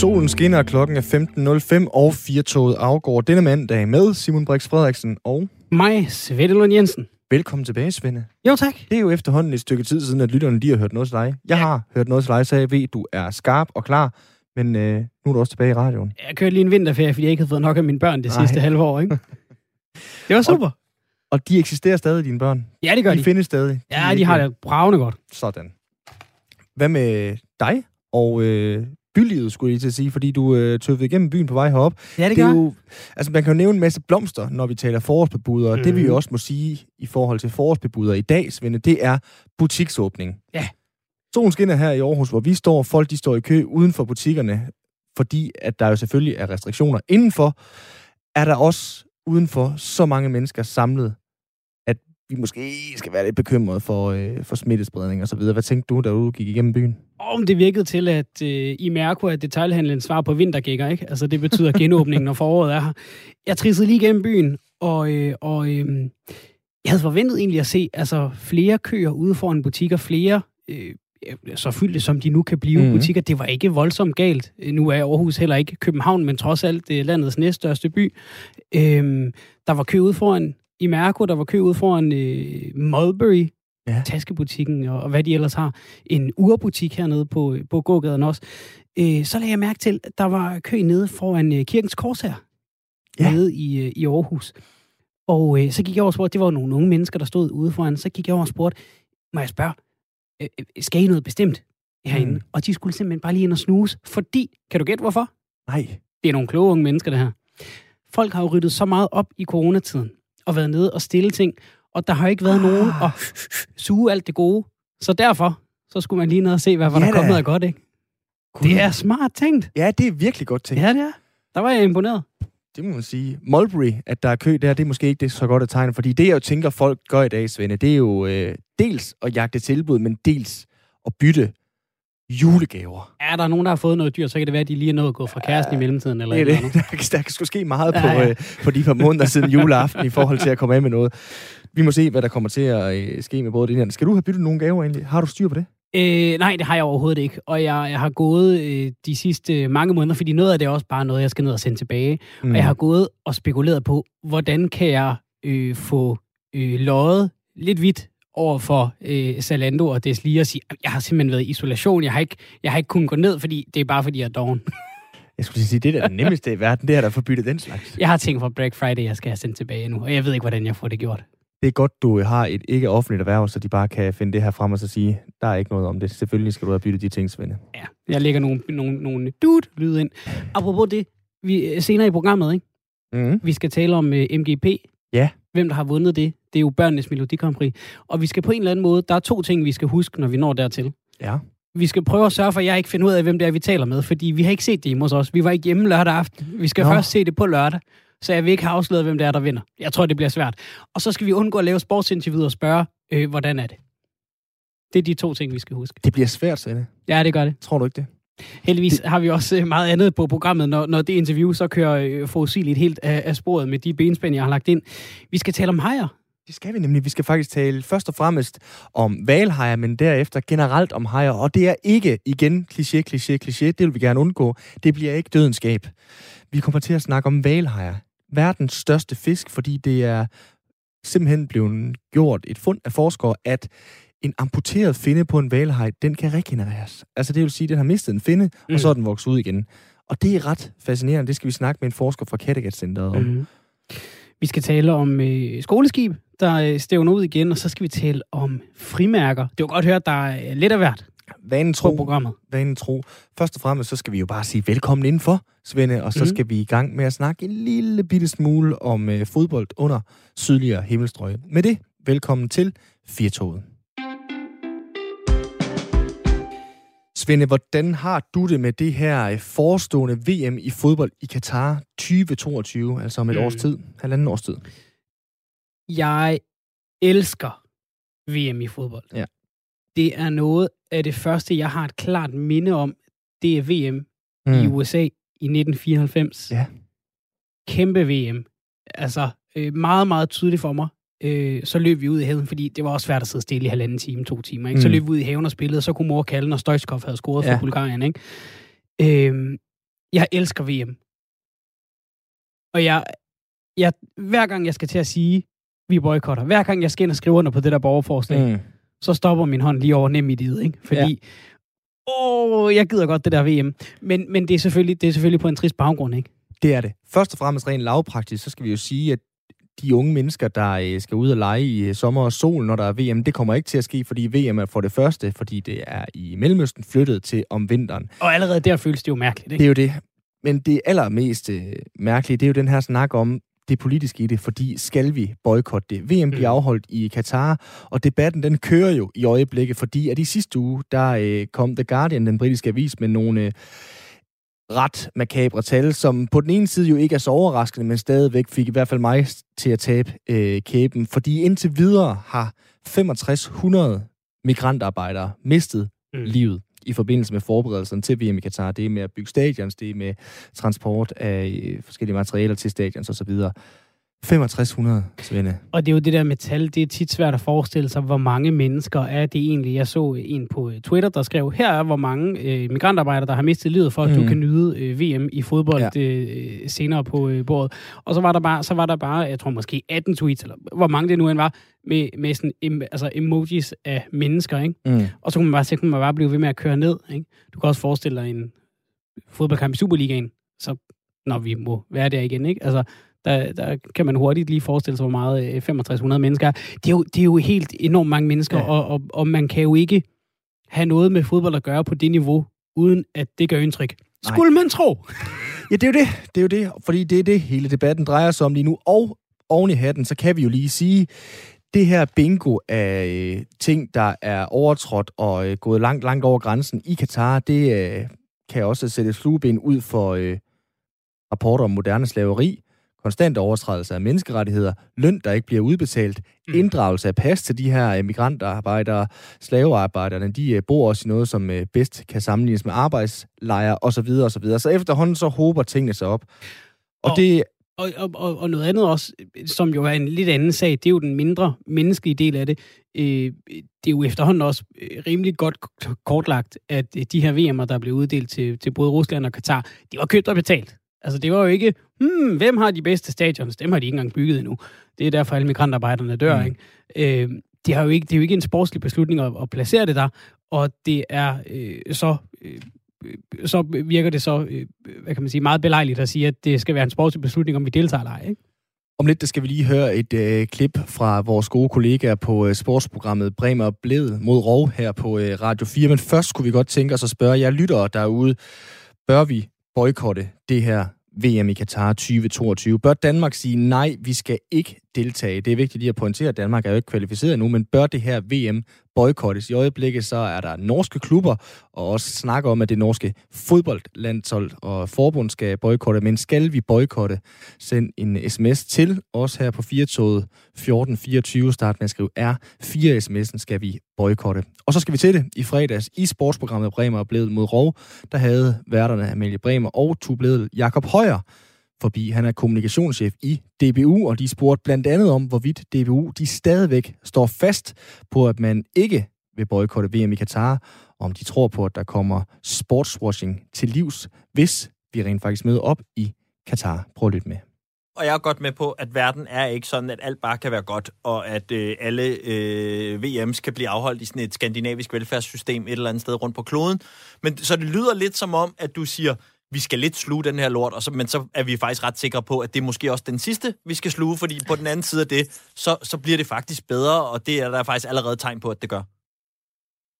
Solen skinner, klokken er 15.05, og firtoget afgår denne mandag med Simon Brix Frederiksen og... Mig, Svette Lund Jensen. Velkommen tilbage, Svende. Jo, tak. Det er jo efterhånden et stykke tid siden, at lytterne lige har hørt noget til dig. Jeg har hørt noget til dig, så jeg ved, du er skarp og klar, men øh, nu er du også tilbage i radioen. Jeg kørte lige en vinterferie, fordi jeg ikke havde fået nok af mine børn det Nej. sidste halve år, ikke? Det var super. Og de eksisterer stadig, dine børn? Ja, det gør De de. findes stadig? Ja, er de har det bravende godt. Sådan. Hvad med dig og øh, bylivet, skulle jeg til at sige, fordi du øh, tøffede igennem byen på vej herop. Ja, det er jo, altså man kan jo nævne en masse blomster, når vi taler forårsbebuder. Mm. Det vi Mhm. jo også må sige i forhold til forårsbebuder i dag, Svende, det er butiksåbning. Ja. Solen skinner her i Aarhus, hvor vi står. Folk de står i kø uden for butikkerne, fordi at der jo selvfølgelig er restriktioner indenfor. Er der også udenfor så mange mennesker samlet, at vi måske skal være lidt bekymrede for, øh, for smittespredning og så videre. Hvad tænkte du, da du gik igennem byen? Om det virkede til, at øh, i Mærko er detailhandlen svar på vintergækker, ikke? Altså, det betyder genåbning, når foråret er her. Jeg trissede lige gennem byen, og, øh, og øh, jeg havde forventet egentlig at se altså, flere køer ude foran butikker, flere øh, så fyldte som de nu kan blive mm. butikker. Det var ikke voldsomt galt. Øh, Nu er Aarhus heller ikke København, men trods alt det er landets næststørste by. Øhm, der var kø ude foran i Mærko, der var kø ude foran øh, Mulberry, Ja. taskebutikken og, og hvad de ellers har. En urbutik hernede på, på gågaden også. Øh, så lagde jeg mærke til, at der var kø nede foran øh, Kirkens Kors her. Ja. Nede i, øh, i Aarhus. Og øh, så gik jeg over og spurgte, det var nogle unge mennesker, der stod ude foran. Så gik jeg over og spurgte, må jeg spørge, øh, øh, skal I noget bestemt herinde? Mm. Og de skulle simpelthen bare lige ind og snuse, fordi, kan du gætte hvorfor? Nej. Det er nogle kloge unge mennesker, det her. Folk har jo ryddet så meget op i coronatiden, og været nede og stille ting, og der har ikke været Ah. nogen at suge alt det gode. Så derfor, så skulle man lige ned og se, hvad var Ja der kommet af godt, ikke? Det er smart tænkt. Ja, det er virkelig godt tænkt. Ja, det er. Der var jeg imponeret. Det må man sige. Mulberry, at der er kø der, det er måske ikke det så godt at tegne, fordi det, jeg jo tænker, folk gør i dag, Svende, det er jo øh, dels at jagte tilbud, men dels at bytte julegaver. Er der nogen, der har fået noget dyrt, så kan det være, at de lige er nået at gå fra kæresten i mellemtiden. Eller Det er et eller det. Der, kan- der kan sgu ske meget Ja, på, ja. øh, på de par måneder siden juleaften i forhold til at komme af med noget. Vi må se, hvad der kommer til at øh, ske med både det her. Skal du have byttet nogle gaver egentlig? Har du styr på det? Øh, nej, det har jeg overhovedet ikke. Og jeg, jeg har gået øh, de sidste mange måneder, fordi noget af det er også bare noget, jeg skal ned og sende tilbage. Mm. Og jeg har gået og spekuleret på, hvordan kan jeg øh, få øh, løjet lidt vidt over for øh, Zalando og Desli og sige, at jeg har simpelthen været i isolation. Jeg har, ikke, jeg har ikke kunnet gå ned, fordi det er bare fordi, jeg er doven. Jeg skulle sige, det er det nemmeste i verden, det er der at få byttet den slags. Jeg har tænkt for Black Friday, jeg skal have sendt tilbage nu, og jeg ved ikke, hvordan jeg får det gjort. Det er godt, du har et ikke offentligt erhverv, så de bare kan finde det her frem og så sige, der er ikke noget om det. Selvfølgelig skal du have byttet de ting, Svende. Ja, jeg lægger nogle, nogle, nogle dude-lyde ind. Apropos det, vi, senere i programmet, ikke? Mm. Vi skal tale om uh, MGP. Ja. Hvem der har vundet det. Det er jo børnenes Melodi Grand Prix. Og vi skal på en eller anden måde, der er to ting, vi skal huske, når vi når dertil. Ja. Vi skal prøve at sørge for, at jeg ikke finder ud af, hvem det er, vi taler med, fordi vi har ikke set det hjemme hos os. Vi var ikke hjemme lørdag aften. Vi skal Nå. Først se det på lørdag, så jeg vil ikke have afsløret, hvem det er, der vinder. Jeg tror, det bliver svært. Og så skal vi undgå at lave sportsinterviewet og spørge, øh, hvordan er det? Det er de to ting, vi skal huske. Det bliver svært, Svende. Ja, det gør det. Tror du ikke det? Heldigvis har vi også øh, meget andet på programmet, når, når det interview så kører øh, forudsigeligt helt af, af sporet med de benspænd, jeg har lagt ind. Vi skal tale om hajer. Det skal vi nemlig. Vi skal faktisk tale først og fremmest om valhajer, men derefter generelt om hajer. Og det er ikke, igen, kliché, kliché, kliché. Det vil vi gerne undgå. Det bliver ikke dødenskab. Vi kommer til at snakke om valhajer. Verdens største fisk, fordi det er simpelthen blevet gjort et fund af forskere, at en amputeret finde på en valhaj, den kan regenereres. Altså det vil sige, at den har mistet en finde, mm. Mm. og så er den vokset ud igen. Og det er ret fascinerende. Det skal vi snakke med en forsker fra Kattegat-centret om. Mm-hmm. Vi skal tale om øh, skoleskib, der øh, stævner ud igen, og så skal vi tale om frimærker. Det var godt høre, at der er lidt af hvert Vanen på tro, programmet. vanen tro. Først og fremmest, så skal vi jo bare sige velkommen indenfor, Svende, og så Mhm. skal vi i gang med at snakke en lille bitte smule om øh, fodbold under sydligere himmelstrøg. Med det, velkommen til Firtoget. Svende, hvordan har du det med det her øh, forestående VM i fodbold i Katar 2022, altså om et Mm. års tid, halvanden års tid? Jeg elsker VM i fodbold. Ja. Det er noget af det første, jeg har et klart minde om. Det er VM mm. i USA i 1994. Ja. Kæmpe VM. Altså, øh, meget, meget tydeligt for mig. Øh, så løb vi ud i haven, fordi det var også svært at sidde stille i halvanden time, to timer. Ikke? Så Mm. løb vi ud i haven og spillede, og så kunne mor kalde, når Stoichkov havde scoret for Ja. Bulgarien. Ikke? Øh, Jeg elsker VM. Og jeg, jeg, hver gang jeg skal til at sige, vi boykotter, hver gang jeg skal ind og skrive under på det der borgerforslag, mm. så stopper min hånd lige over nem i det, ikke? Fordi, ja. åh, jeg gider godt det der VM. Men, men det, er selvfølgelig, det er selvfølgelig på en trist baggrund, ikke? Det er det. Først og fremmest rent lavpraktisk, så skal vi jo sige, at de unge mennesker, der øh, skal ud og lege i øh, sommer og sol, når der er VM, det kommer ikke til at ske, fordi VM er for det første, fordi det er i Mellemøsten flyttet til om vinteren. Og allerede der føles det jo mærkeligt, ikke? Det er jo det. Men det allermest øh, mærkelige, det er jo den her snak om det politiske i det, fordi skal vi boykotte det? VM bliver mm. afholdt i Katar, og debatten den kører jo i øjeblikket, fordi at i sidste uge, der øh, kom The Guardian, den britiske avis, med nogle øh, ret makabre tal, som på den ene side jo ikke er så overraskende, men stadigvæk fik i hvert fald mig til at tabe øh, kæben, fordi indtil videre har 6500 migrantarbejdere mistet mm. livet i forbindelse med forberedelserne til VM i Katar. Det er med at bygge stadions, det er med transport af øh, forskellige materialer til stadions osv. 6500, Svende. Og det er jo det der med tal, det er tit svært at forestille sig, hvor mange mennesker er det egentlig. Jeg så en på øh, Twitter, der skrev, her er hvor mange øh, migrantarbejdere, der har mistet livet for, at mm. du kan nyde øh, VM i fodbold ja. øh, senere på øh, bordet. Og så var, der bare, så var der bare, jeg tror måske 18 tweets, eller hvor mange det nu end var, med, med sådan, em, altså emojis af mennesker, ikke? Mm. Og så kunne man bare, så kunne man bare blive ved med at køre ned, ikke? Du kan også forestille dig en fodboldkamp i Superligaen, så når vi må være der igen, ikke? Altså, der, der kan man hurtigt lige forestille sig, hvor meget 6500 øh, mennesker er. Det er jo, det er jo helt enormt mange mennesker, ja. og, og, og man kan jo ikke have noget med fodbold at gøre på det niveau, uden at det gør indtryk. Nej. Skulle man tro. Ja, det er jo det. Det er jo det, fordi det er det, hele debatten drejer sig om lige nu. Og oven i hatten, så kan vi jo lige sige, det her bingo af øh, ting, der er overtrådt og øh, gået langt, langt over grænsen i Katar, det øh, kan også sætte flueben ud for øh, rapporter om moderne slaveri, konstant overtrædelse af menneskerettigheder, løn, der ikke bliver udbetalt, mm. inddragelse af pas til de her migrantarbejdere, slavearbejderne, de øh, bor også i noget, som øh, bedst kan sammenlignes med arbejdslejre osv. osv. Så efterhånden så håber tingene sig op. Og, og det og, og, og noget andet også, som jo er en lidt anden sag, det er jo den mindre menneskelige del af det. Øh, det er jo efterhånden også rimelig godt kortlagt, at de her VM'er, der blev uddelt til, til både Rusland og Katar, de var købt og betalt. Altså, det var jo ikke, hmm, hvem har de bedste stadions? Dem har de ikke engang bygget endnu. Det er derfor, alle migrantarbejderne dør, mm. ikke? Øh, det, har jo ikke, det er jo ikke en sportslig beslutning at, at placere det der, og det er øh, så... Øh, så virker det så, øh, hvad kan man sige, meget belejligt at sige, at det skal være en sportslig beslutning, om vi deltager eller ej, ikke? Om lidt, der skal vi lige høre et øh, klip fra vores gode kollegaer på øh, sportsprogrammet Bremer Bled mod Rov her på øh, Radio 4. Men først skulle vi godt tænke os at spørge jer lyttere derude, bør vi boykotte det her VM i Katar 2022. Bør Danmark sige nej, vi skal ikke deltage? Det er vigtigt lige at pointere, at Danmark er jo ikke kvalificeret nu, men bør det her VM boykottes? I øjeblikket så er der norske klubber, og også snakker om, at det norske fodboldlandshold og forbund skal boykotte. Men skal vi boykotte? Send en sms til os her på 4 1424. Start med at skrive R4 sms'en skal vi boykotte. Og så skal vi til det i fredags i sportsprogrammet Bremer og Bledel mod Rov. Der havde værterne Amelie Bremer og Tubledel Jakob Højer forbi. Han er kommunikationschef i DBU, og de spurgte blandt andet om, hvorvidt DBU de stadigvæk står fast på, at man ikke vil boykotte VM i Katar, og om de tror på, at der kommer sportswashing til livs, hvis vi rent faktisk møder op i Katar. Prøv at lytte med. Og jeg er godt med på, at verden er ikke sådan, at alt bare kan være godt, og at øh, alle øh, VM's kan blive afholdt i sådan et skandinavisk velfærdssystem et eller andet sted rundt på kloden. Men så det lyder lidt som om, at du siger, vi skal lidt sluge den her lort, og så, men så er vi faktisk ret sikre på, at det er måske også den sidste, vi skal sluge, fordi på den anden side af det, så, så bliver det faktisk bedre, og det er der faktisk allerede tegn på, at det gør.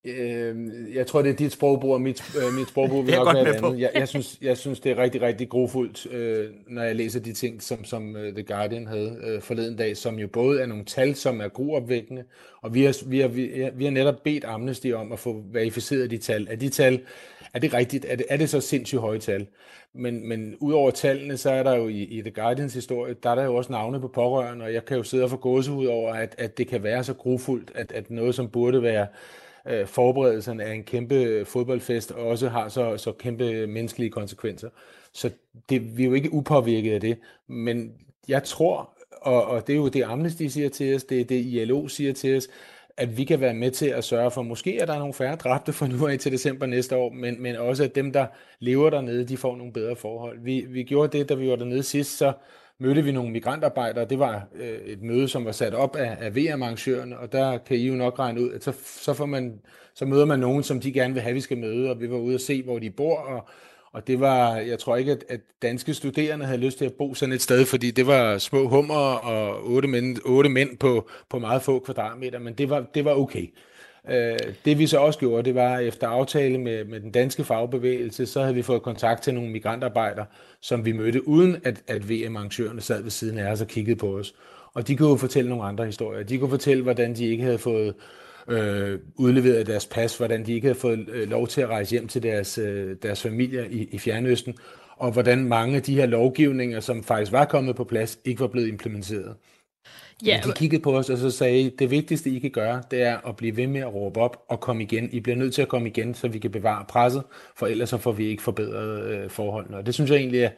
Øh, jeg tror, det er dit sprogbrug og mit, øh, mit sprogbrug. Vi nok med andet. Jeg, jeg, synes, jeg synes, det er rigtig, rigtig grofuldt, øh, når jeg læser de ting, som, som uh, The Guardian havde øh, forleden dag, som jo både er nogle tal, som er gruopvækkende, og vi har, vi, har, vi, har, vi har netop bedt Amnesty om at få verificeret de tal. Er de tal, er det rigtigt? Er det, er det så sindssygt høje tal? Men, men udover tallene, så er der jo i, i The Guardians historie, der er der jo også navne på pårørende, og jeg kan jo sidde og få gåsehud over, at, at det kan være så grufuldt, at, at noget, som burde være øh, forberedelserne af en kæmpe fodboldfest også har så, så kæmpe menneskelige konsekvenser. Så det, vi er jo ikke upåvirket af det, men jeg tror, og, og det er jo det Amnesty siger til os, det er det ILO siger til os, at vi kan være med til at sørge for, måske er der nogle færre dræbte fra nu af til december næste år, men, men også at dem, der lever dernede, de får nogle bedre forhold. Vi, vi gjorde det, da vi var dernede sidst, så mødte vi nogle migrantarbejdere. Det var øh, et møde, som var sat op af, af VM-arrangørerne, og der kan I jo nok regne ud, at så, så, får man, så møder man nogen, som de gerne vil have, vi skal møde, og vi var ude og se, hvor de bor, og, og det var, jeg tror ikke, at, at danske studerende havde lyst til at bo sådan et sted, fordi det var små hummer og otte mænd, otte mænd på, på meget få kvadratmeter, men det var, det var okay. Øh, det vi så også gjorde, det var efter aftale med, med den danske fagbevægelse, så havde vi fået kontakt til nogle migrantarbejdere, som vi mødte, uden at, at VM-arrangørerne sad ved siden af os og kiggede på os. Og de kunne jo fortælle nogle andre historier. De kunne fortælle, hvordan de ikke havde fået øh, udleveret deres pas, hvordan de ikke havde fået øh, lov til at rejse hjem til deres, øh, deres familier i, i Fjernøsten, og hvordan mange af de her lovgivninger, som faktisk var kommet på plads, ikke var blevet implementeret. Ja. Men de kiggede på os og så sagde, det vigtigste I kan gøre, det er at blive ved med at råbe op og komme igen. I bliver nødt til at komme igen, så vi kan bevare presset, for ellers så får vi ikke forbedret øh, forholdene. Og det synes jeg egentlig er,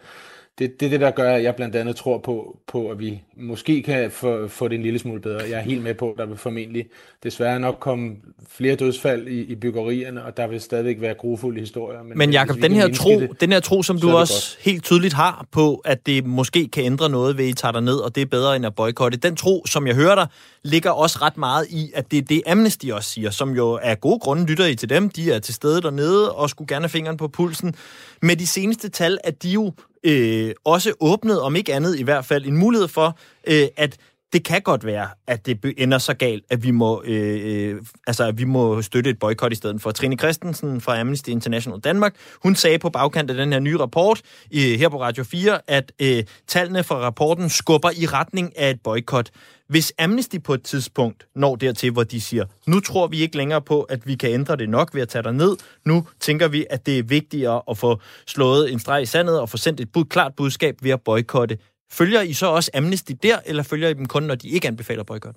det, det er det, der gør, at jeg blandt andet tror på, på at vi måske kan få, få det en lille smule bedre. Jeg er helt med på, at der vil formentlig desværre nok komme flere dødsfald i, i byggerierne, og der vil stadigvæk være grufulde historier. Men, men Jacob, den her, tro, det, den her tro, som du også godt. helt tydeligt har på, at det måske kan ændre noget ved, at I tager ned, og det er bedre end at boykotte, den tro, som jeg hører dig, ligger også ret meget i, at det er det Amnesty også siger, som jo er gode grunde lytter I til dem. De er til stede dernede og skulle gerne have fingeren på pulsen. Med de seneste tal, at de jo øh, også åbnet, om ikke andet i hvert fald, en mulighed for, øh, at det kan godt være, at det ender så galt, at vi må, øh, øh, altså, at vi må støtte et boykot i stedet for. Trine Christensen fra Amnesty International Danmark, hun sagde på bagkant af den her nye rapport øh, her på Radio 4, at øh, tallene fra rapporten skubber i retning af et boykot. Hvis Amnesty på et tidspunkt når dertil, hvor de siger, nu tror vi ikke længere på, at vi kan ændre det nok ved at tage dig ned, nu tænker vi, at det er vigtigere at få slået en streg i sandet og få sendt et bud, klart budskab ved at boykotte. Følger I så også Amnesty der, eller følger I dem kun, når de ikke anbefaler boykot?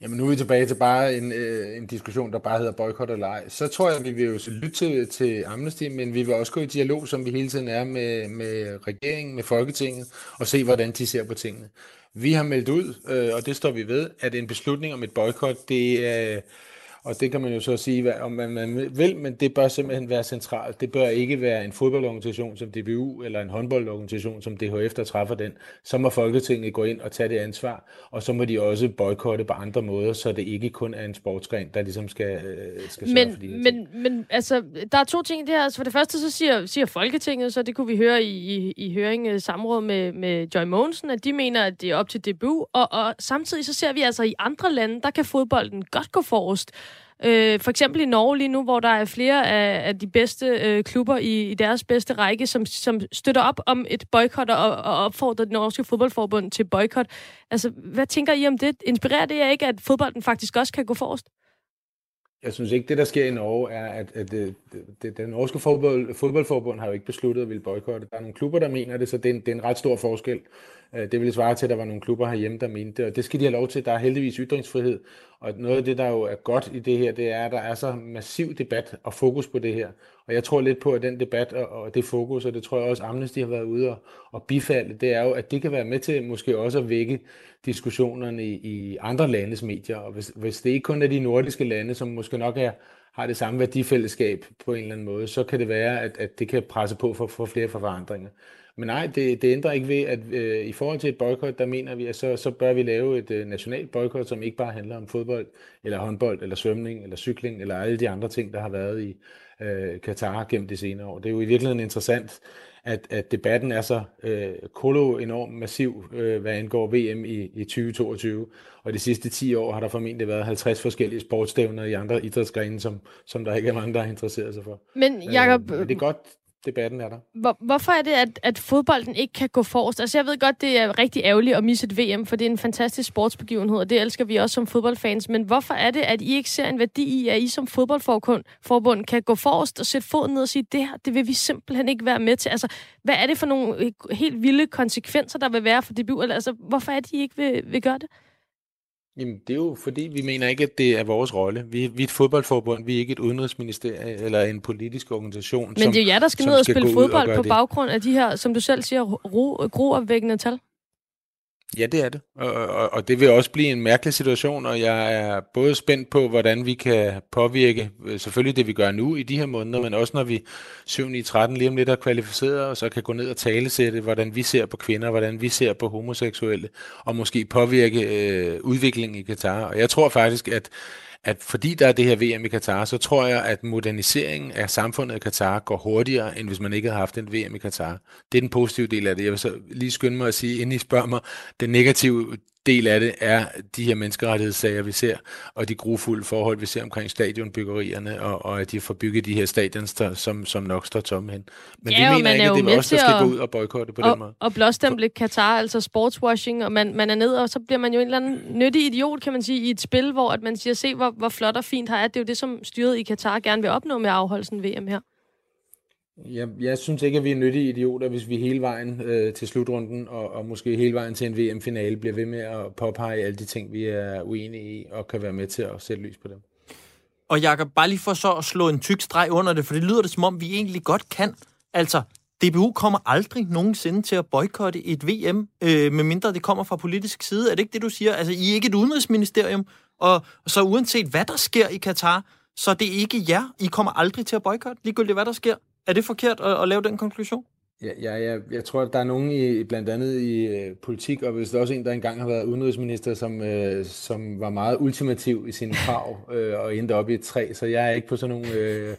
Jamen nu er vi tilbage til bare en, øh, en diskussion, der bare hedder boykot eller ej. Så tror jeg, at vi vil jo lytte til, til Amnesty, men vi vil også gå i dialog, som vi hele tiden er med, med regeringen, med Folketinget, og se, hvordan de ser på tingene. Vi har meldt ud, øh, og det står vi ved, at en beslutning om et boykot, det er... Og det kan man jo så sige, om man, man vil, men det bør simpelthen være centralt. Det bør ikke være en fodboldorganisation som DBU eller en håndboldorganisation som DHF, der træffer den. Så må Folketinget gå ind og tage det ansvar, og så må de også boykotte på andre måder, så det ikke kun er en sportsgren, der ligesom skal, øh, skal sørge men, for de men, men altså, der er to ting i det her. Altså, for det første så siger, siger Folketinget, så det kunne vi høre i, i, i høring øh, samråd med, med Joy Mogensen, at de mener, at det er op til DBU, og, og samtidig så ser vi altså i andre lande, der kan fodbolden godt gå forrest. Øh, for eksempel i Norge lige nu, hvor der er flere af, af de bedste øh, klubber i, i deres bedste række, som, som støtter op om et boykot og, og opfordrer det norske fodboldforbund til boykot. Altså, hvad tænker I om det? Inspirerer det jer ikke, at fodbolden faktisk også kan gå forrest? Jeg synes ikke, det der sker i Norge er, at, at det, det, det norske fodbold, fodboldforbund har jo ikke besluttet at ville boykotte. Der er nogle klubber, der mener det, så det er en, det er en ret stor forskel. Øh, det vil svare til, at der var nogle klubber herhjemme, der mente det, og det skal de have lov til. Der er heldigvis ytringsfrihed, og noget af det, der jo er godt i det her, det er, at der er så massiv debat og fokus på det her. Og jeg tror lidt på, at den debat og, og det fokus, og det tror jeg også Amnesty har været ude og, og bifalde, det er jo, at det kan være med til måske også at vække diskussionerne i, i andre landes medier. Og hvis, hvis det ikke kun er de nordiske lande, som måske nok er, har det samme værdifællesskab på en eller anden måde, så kan det være, at, at det kan presse på for, for flere forandringer. Men nej, det, det ændrer ikke ved, at øh, i forhold til et boykot, der mener vi, at så, så bør vi lave et øh, nationalt boykot, som ikke bare handler om fodbold, eller håndbold, eller svømning, eller cykling, eller alle de andre ting, der har været i øh, Katar gennem de senere år. Det er jo i virkeligheden interessant, at, at debatten er så øh, kolo enormt massiv, øh, hvad angår VM i, i 2022. Og de sidste 10 år har der formentlig været 50 forskellige sportsstævner i andre idrætsgrene, som, som der ikke er mange, der har interesseret sig for. Men Jacob, øh, men det er godt, debatten er der. Hvor, hvorfor er det, at, at fodbolden ikke kan gå forrest? Altså, jeg ved godt, det er rigtig ærgerligt at misse et VM, for det er en fantastisk sportsbegivenhed, og det elsker vi også som fodboldfans. Men hvorfor er det, at I ikke ser en værdi i, at I som fodboldforbund kan gå forrest og sætte foden ned og sige, det her, det vil vi simpelthen ikke være med til? Altså, hvad er det for nogle helt vilde konsekvenser, der vil være for debut? Altså, hvorfor er det, I ikke vil, vil gøre det? Jamen, det er jo fordi, vi mener ikke, at det er vores rolle. Vi, vi er et fodboldforbund, vi er ikke et udenrigsministerie eller en politisk organisation. Men som, det er jer, der skal ned og spille fodbold på det. baggrund af de her, som du selv siger, ro, groopvækkende tal. Ja, det er det. Og, og, og det vil også blive en mærkelig situation, og jeg er både spændt på, hvordan vi kan påvirke øh, selvfølgelig det, vi gør nu i de her måneder, men også når vi 7 i 13 lige om lidt er kvalificeret, og så kan gå ned og tale til det, hvordan vi ser på kvinder, hvordan vi ser på homoseksuelle, og måske påvirke øh, udviklingen i Katar. Og jeg tror faktisk, at at fordi der er det her VM i Katar, så tror jeg, at moderniseringen af samfundet i Katar går hurtigere, end hvis man ikke havde haft en VM i Katar. Det er den positive del af det. Jeg vil så lige skynde mig at sige, inden I spørger mig, den negative del af det er de her menneskerettighedssager, vi ser, og de grufulde forhold, vi ser omkring stadionbyggerierne, og, og at de får bygget de her stadions, der, som, som nok står tomme hen. Men ja, vi mener ikke, at det er os, der skal at, gå ud og boykotte på og, den måde. Og blåstemple Katar, altså sportswashing, og man, man er ned, og så bliver man jo en eller anden nyttig idiot, kan man sige, i et spil, hvor at man siger, se hvor, hvor flot og fint her er. Det er jo det, som styret i Katar gerne vil opnå med afholdelsen VM her. Jeg, jeg synes ikke, at vi er nyttige idioter, hvis vi hele vejen øh, til slutrunden og, og måske hele vejen til en VM-finale bliver ved med at påpege alle de ting, vi er uenige i, og kan være med til at sætte lys på dem. Og Jakob, bare lige for så at slå en tyk streg under det, for det lyder det som om, vi egentlig godt kan. Altså, DBU kommer aldrig nogensinde til at boykotte et VM, øh, medmindre det kommer fra politisk side. Er det ikke det, du siger? Altså, I er ikke et udenrigsministerium, og så uanset hvad der sker i Katar, så det er ikke jer. I kommer aldrig til at boykotte, ligegyldigt hvad der sker. Er det forkert at, at lave den konklusion? Ja, ja, ja, jeg tror, at der er nogen i, blandt andet i øh, politik, og hvis der også en, der engang har været udenrigsminister, som, øh, som var meget ultimativ i sine krav øh, og endte op i et træ, så jeg er ikke på sådan nogle øh,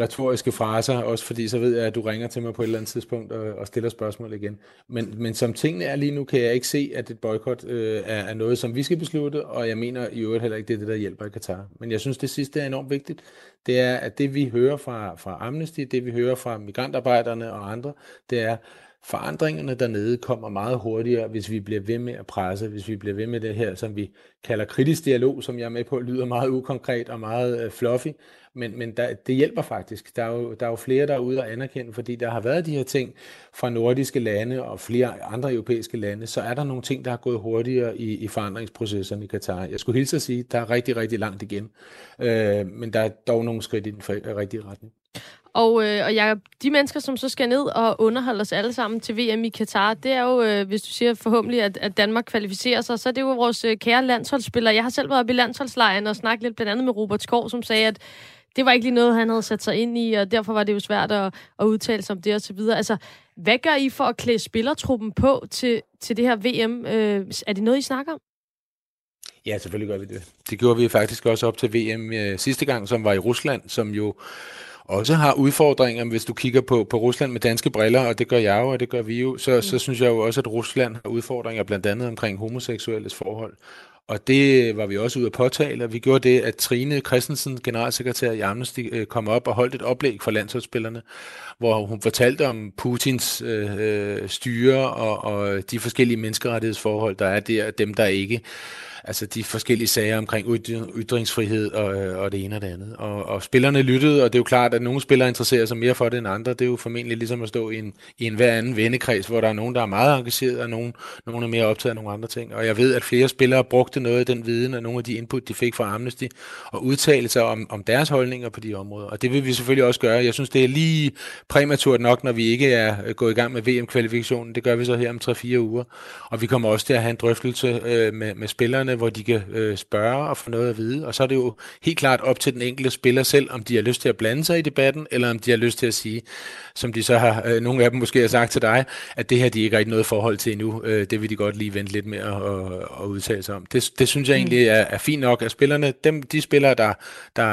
retoriske fraser, også fordi så ved jeg, at du ringer til mig på et eller andet tidspunkt og, og stiller spørgsmål igen. Men, men som tingene er lige nu, kan jeg ikke se, at et boykot øh, er, er noget, som vi skal beslutte, og jeg mener i øvrigt heller ikke, det er det, der hjælper i Katar. Men jeg synes, det sidste er enormt vigtigt. Det er, at det vi hører fra, fra Amnesty, det vi hører fra migrantarbejderne og andre, det er, forandringerne dernede kommer meget hurtigere, hvis vi bliver ved med at presse, hvis vi bliver ved med det her, som vi kalder kritisk dialog, som jeg er med på, lyder meget ukonkret og meget øh, fluffy, men, men der, det hjælper faktisk. Der er, jo, der er jo flere, der er ude og anerkende, fordi der har været de her ting fra nordiske lande og flere andre europæiske lande, så er der nogle ting, der har gået hurtigere i, i forandringsprocesserne i Katar. Jeg skulle hilse at sige, der er rigtig, rigtig langt igen, øh, men der er dog nogle skridt i den rigtige retning. Og, øh, og Jacob, de mennesker, som så skal ned og underholde os alle sammen til VM i Katar, det er jo, øh, hvis du siger forhåbentlig, at, at Danmark kvalificerer sig, så er det jo vores øh, kære landsholdsspillere. Jeg har selv været oppe i landsholdslejren og snakket lidt blandt andet med Robert Skov, som sagde, at det var ikke lige noget, han havde sat sig ind i, og derfor var det jo svært at, at udtale sig om det og så videre. Altså, hvad gør I for at klæde spillertruppen på til, til det her VM? Øh, er det noget, I snakker om? Ja, selvfølgelig gør vi det. Det gjorde vi faktisk også op til VM øh, sidste gang, som var i Rusland, som jo også har udfordringer, hvis du kigger på, på Rusland med danske briller, og det gør jeg jo, og det gør vi jo, så, mm. så synes jeg jo også, at Rusland har udfordringer blandt andet omkring homoseksuelles forhold. Og det var vi også ude at påtale, og vi gjorde det, at Trine Christensen, generalsekretær i Amnesty, øh, kom op og holdt et oplæg for landsholdsspillerne, hvor hun fortalte om Putins øh, øh, styre og, og de forskellige menneskerettighedsforhold, der er der, dem der ikke altså de forskellige sager omkring ytringsfrihed og, øh, og det ene og det andet. Og, og spillerne lyttede, og det er jo klart, at nogle spillere interesserer sig mere for det end andre. Det er jo formentlig ligesom at stå i en, i en hver anden vennekreds, hvor der er nogen, der er meget engageret, og nogen, nogen er mere optaget af nogle andre ting. Og jeg ved, at flere spillere brugte noget af den viden og nogle af de input, de fik fra Amnesty, og udtalte sig om, om deres holdninger på de områder. Og det vil vi selvfølgelig også gøre. Jeg synes, det er lige præmaturt nok, når vi ikke er øh, gået i gang med VM-kvalifikationen. Det gør vi så her om 3-4 uger. Og vi kommer også til at have en drøftelse øh, med, med spillerne, hvor de kan øh, spørge og få noget at vide. Og så er det jo helt klart op til den enkelte spiller selv, om de har lyst til at blande sig i debatten, eller om de har lyst til at sige, som de så har, øh, nogle af dem måske har sagt til dig, at det her de ikke har noget forhold til endnu. Øh, det vil de godt lige vente lidt med at, at, at udtale sig om. Det, det synes jeg egentlig er, er fint nok, at spillerne, dem, de spillere, der, der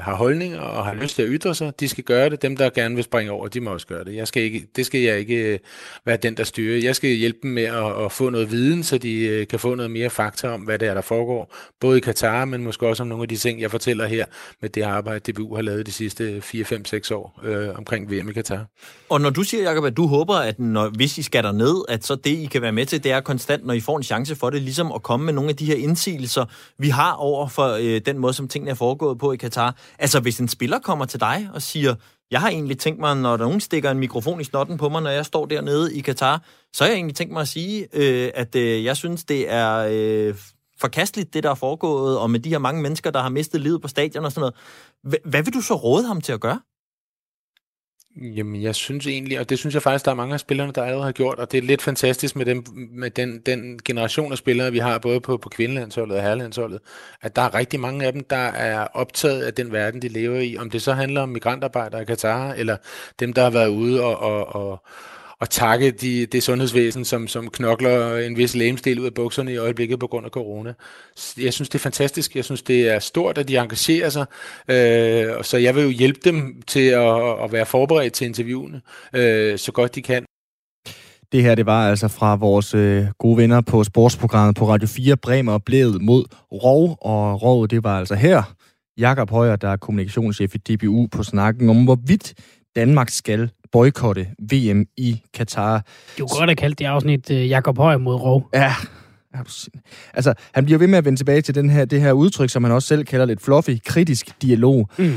har holdninger og har lyst til at ytre sig, de skal gøre det. Dem, der gerne vil springe over, de må også gøre det. Jeg skal ikke, det skal jeg ikke øh, være den, der styrer. Jeg skal hjælpe dem med at, at få noget viden, så de øh, kan få noget mere fakta om, hvad det er, der foregår. Både i Katar, men måske også om nogle af de ting, jeg fortæller her med det arbejde, DBU har lavet de sidste 4-5-6 år øh, omkring VM i Katar. Og når du siger, Jacob, at du håber, at når, hvis I skal ned, at så det, I kan være med til, det er konstant, når I får en chance for det, ligesom at komme med nogle af de her indsigelser, vi har over for øh, den måde, som tingene er foregået på i Katar. Altså, hvis en spiller kommer til dig og siger, jeg har egentlig tænkt mig, når der nogen stikker en mikrofon i snotten på mig, når jeg står dernede i Katar, så har jeg egentlig tænkt mig at sige, øh, at øh, jeg synes, det er øh, forkasteligt, det der er foregået, og med de her mange mennesker, der har mistet livet på stadion og sådan noget. H- hvad vil du så råde ham til at gøre? Jamen, jeg synes egentlig, og det synes jeg faktisk, der er mange af spillerne, der allerede har gjort, og det er lidt fantastisk med, dem, med den, den generation af spillere, vi har, både på, på kvindelandsholdet og herrelandsholdet, at der er rigtig mange af dem, der er optaget af den verden, de lever i. Om det så handler om migrantarbejdere i Katar, eller dem, der har været ude og, og, og, og takke de, det sundhedsvæsen, som, som knokler en vis lægemstil ud af bukserne i øjeblikket på grund af corona. Jeg synes, det er fantastisk. Jeg synes, det er stort, at de engagerer sig. Øh, så jeg vil jo hjælpe dem til at, at være forberedt til interviewene, øh, så godt de kan. Det her, det var altså fra vores øh, gode venner på sportsprogrammet på Radio 4, Bremer blevet mod Rov, og Rov, det var altså her, Jakob Højer, der er kommunikationschef i DBU, på snakken om, hvorvidt Danmark skal boykotte VM i Katar. Du kunne godt have kaldt det afsnit uh, Jakob Højer mod Rov. Ja, Altså, han bliver ved med at vende tilbage til den her, det her udtryk, som han også selv kalder lidt fluffy, kritisk dialog. Mm.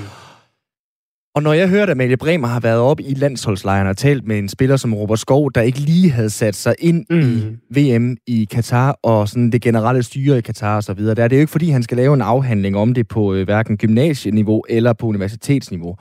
Og når jeg hørte, at Amalie Bremer har været op i landsholdslejren og talt med en spiller som Robert Skov, der ikke lige havde sat sig ind mm. i VM i Katar og sådan det generelle styre i Katar osv., der er det jo ikke, fordi han skal lave en afhandling om det på øh, hverken gymnasieniveau eller på universitetsniveau.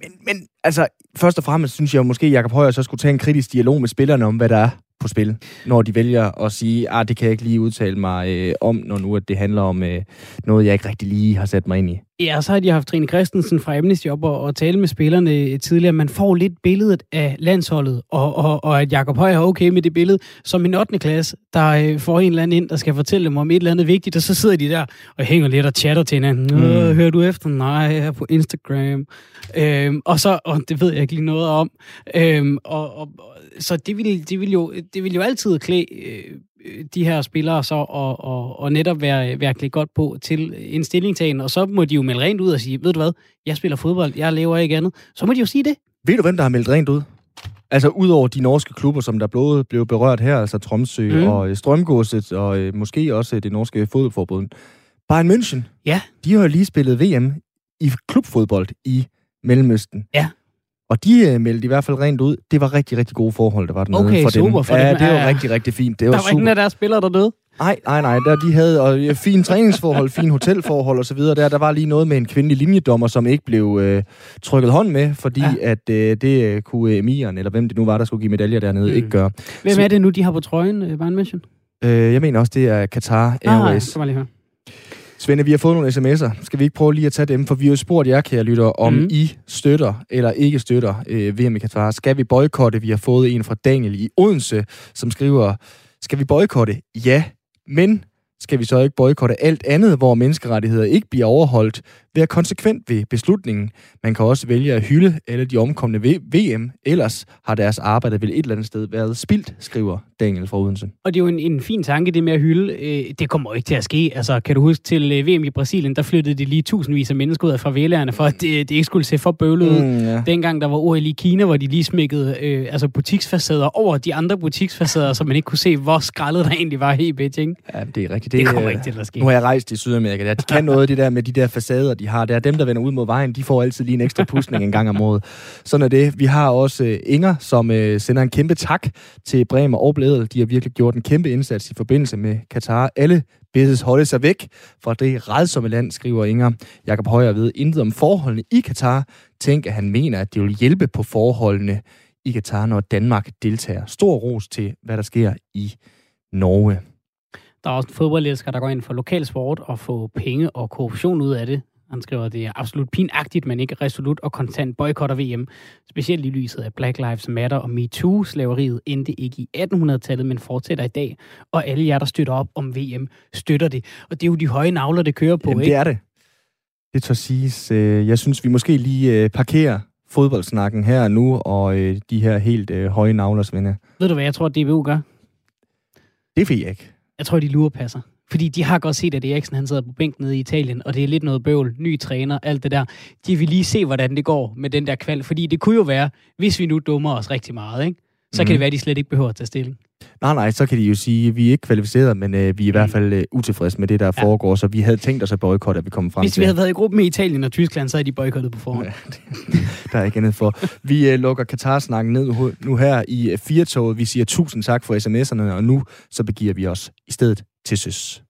Men, men altså, først og fremmest synes jeg jo måske, at Jacob Højer så skulle tage en kritisk dialog med spillerne om, hvad der er på spil, når de vælger at sige, at ah, det kan jeg ikke lige udtale mig øh, om, når nu at det handler om øh, noget, jeg ikke rigtig lige har sat mig ind i. Ja, så har de haft Trine Christensen fra Amnesty op og, og tale med spillerne tidligere. Man får lidt billedet af landsholdet, og, og, og at Jakob Højer er okay med det billede, som en 8. klasse, der øh, får en eller anden ind, der skal fortælle dem om et eller andet vigtigt, og så sidder de der og hænger lidt og chatter til hinanden. Mm. Hører du efter? Nej, jeg er på Instagram. Øhm, og så, og det ved jeg ikke lige noget om. Øhm, og, og, så det vil, det vil, jo, det vil jo altid klæde øh, de her spillere så og, og, og netop være, være godt på til en stillingtagen, og så må de jo melde rent ud og sige, ved du hvad, jeg spiller fodbold, jeg lever ikke andet. Så må de jo sige det. Ved du, hvem der har meldt rent ud? Altså udover de norske klubber, som der blev, blev berørt her, altså Tromsø mm. og øh, Strømgåset, og øh, måske også det norske fodboldforbund. Bayern München, ja. de har jo lige spillet VM i klubfodbold i Mellemøsten. Ja. Og de øh, meldte i hvert fald rent ud. Det var rigtig, rigtig gode forhold, der var dernede okay, for super dem. For ja, dem. det var ja, rigtig, rigtig fint. Det der var, var super. ingen af deres spillere dernede? Nej, nej, nej. Der, de havde og, ja, fine træningsforhold, fine hotelforhold osv. Der, der var lige noget med en kvindelig linjedommer, som ikke blev øh, trykket hånd med, fordi ja. at øh, det øh, kunne emiren, eller hvem det nu var, der skulle give medaljer dernede, mm. ikke gøre. Hvem er det nu, de har på trøjen, øh, Bayern München? Øh, jeg mener også, det er Qatar Airways. Ah, lige høre. Svende, vi har fået nogle sms'er. Skal vi ikke prøve lige at tage dem? For vi har jo spurgt jer, kære lytter, om mm. I støtter eller ikke støtter øh, VM i Katar. Skal vi boykotte? Vi har fået en fra Daniel i Odense, som skriver, skal vi boykotte? Ja, men skal vi så ikke boykotte alt andet, hvor menneskerettigheder ikke bliver overholdt? Være konsekvent ved beslutningen. Man kan også vælge at hylde alle de omkomne ved VM, ellers har deres arbejde vel et eller andet sted været spildt, skriver Daniel fra Odense. Og det er jo en, en fin tanke, det med at hylde. Øh, det kommer jo ikke til at ske. Altså, kan du huske til øh, VM i Brasilien, der flyttede de lige tusindvis af mennesker ud af favelærerne, for at det, det ikke skulle se for bøvlet ud. Mm, ja. Dengang der var OL i Kina, hvor de lige smækkede øh, altså butiksfacader over de andre butiksfacader, så man ikke kunne se, hvor skrællet der egentlig var i Beijing. Ja, det er rigtigt. Det, det kommer ikke til at ske. Nu har jeg rejst i Sydamerika. Der. De kan noget, det der med de der facader, de har. Det er dem, der vender ud mod vejen, de får altid lige en ekstra pusning en gang om året. Sådan er det. Vi har også øh, Inger, som øh, sender en kæmpe tak til Bremer og Blædel. De har virkelig gjort en kæmpe indsats i forbindelse med Katar. Alle bedes holde sig væk fra det redsomme land, skriver Inger. Jakob Højer ved intet om forholdene i Katar. Tænk, at han mener, at det vil hjælpe på forholdene i Katar, når Danmark deltager. Stor ros til, hvad der sker i Norge. Der er også en fodboldelsker, der går ind for lokal sport og få penge og korruption ud af det. Han skriver, at det er absolut pinagtigt, men ikke resolut og konstant boykotter VM. Specielt i lyset af Black Lives Matter og MeToo-slaveriet endte ikke i 1800-tallet, men fortsætter i dag. Og alle jer, der støtter op om VM, støtter det. Og det er jo de høje navler, det kører på, Jamen, ikke? det er det. Det tør siges. Øh, jeg synes, vi måske lige øh, parkerer fodboldsnakken her nu, og øh, de her helt høje navler, Svende. Ved du, hvad jeg tror, DBU gør? Det ved jeg ikke. Jeg tror, de lurer passer. Fordi de har godt set, at Eriksen han sidder på bænken nede i Italien, og det er lidt noget bøvl, ny træner, alt det der. De vil lige se, hvordan det går med den der kval, fordi det kunne jo være, hvis vi nu dummer os rigtig meget, ikke? så mm. kan det mhm. være, at de slet ikke behøver at tage stilling. Nej, nej, så kan de jo sige, at vi er ikke kvalificeret, men øh, vi er i hvert mm. fald øh, utilfredse med det, der ja. foregår, så vi havde tænkt os at boykotte, at vi kom frem Hvis til. Hvis vi havde været i gruppe med Italien og Tyskland, så havde de boykottet på forhånd. Ja, der er ikke andet for. Vi øh, lukker Katar-snakken ned nu her i øh, Firtoget. Vi siger tusind tak for sms'erne, og nu så begiver vi os i stedet til søs.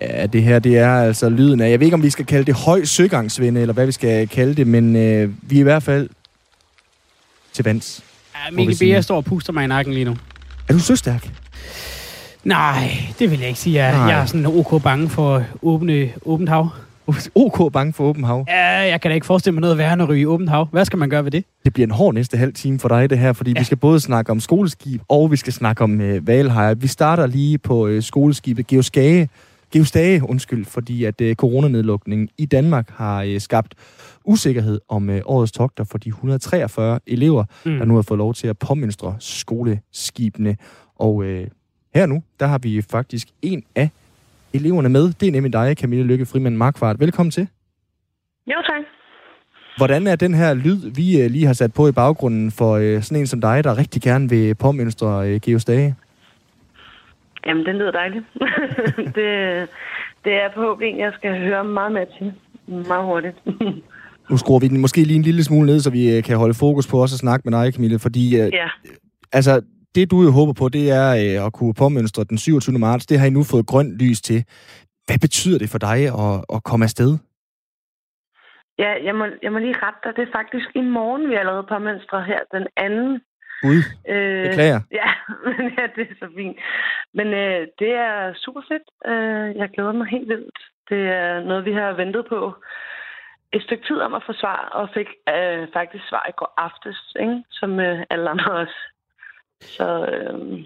Ja, det her, det er altså lyden af, jeg ved ikke, om vi skal kalde det høj søgangsvinde, eller hvad vi skal kalde det, men øh, vi er i hvert fald til vands. Ja, Mikkel Bea står og puster mig i nakken lige nu. Er du så stærk? Nej, det vil jeg ikke sige. Jeg, jeg er sådan ok bange for åbne, åbent hav. OK bange for åbent hav? Ja, jeg kan da ikke forestille mig noget værre end at ryge i åbent hav. Hvad skal man gøre ved det? Det bliver en hård næste halv time for dig, det her, fordi ja. vi skal både snakke om skoleskib, og vi skal snakke om øh, valhejer. Vi starter lige på øh, skoleskibet Geoskage, Geostage, undskyld, fordi at øh, coronanedlukningen i Danmark har øh, skabt usikkerhed om øh, årets togter for de 143 elever, mm. der nu har fået lov til at påmønstre skoleskibene. Og øh, her nu, der har vi faktisk en af eleverne med. Det er nemlig dig, Camille Lykke Frimand Markvart. Velkommen til. Jo, tak. Hvordan er den her lyd, vi øh, lige har sat på i baggrunden for øh, sådan en som dig, der rigtig gerne vil påmønstre øh, Geostage? Jamen, den lyder dejligt. det, det er forhåbentlig, jeg skal høre meget mere til. Meget hurtigt. nu skruer vi den måske lige en lille smule ned, så vi kan holde fokus på os og snakke med dig, Camille, fordi ja. altså, det du jo håber på, det er øh, at kunne påmønstre den 27. marts. Det har I nu fået grønt lys til. Hvad betyder det for dig at, at komme afsted? Ja, jeg må, jeg må lige rette dig. Det er faktisk i morgen, vi allerede påmønstre her, den anden. Gud, øh, beklager. Ja, men ja, det er så fint. Men øh, det er super fedt. Øh, jeg glæder mig helt vildt. Det er noget, vi har ventet på et stykke tid om at få svar, og fik øh, faktisk svar i går aftes, ikke? som øh, alle andre også. Så øh,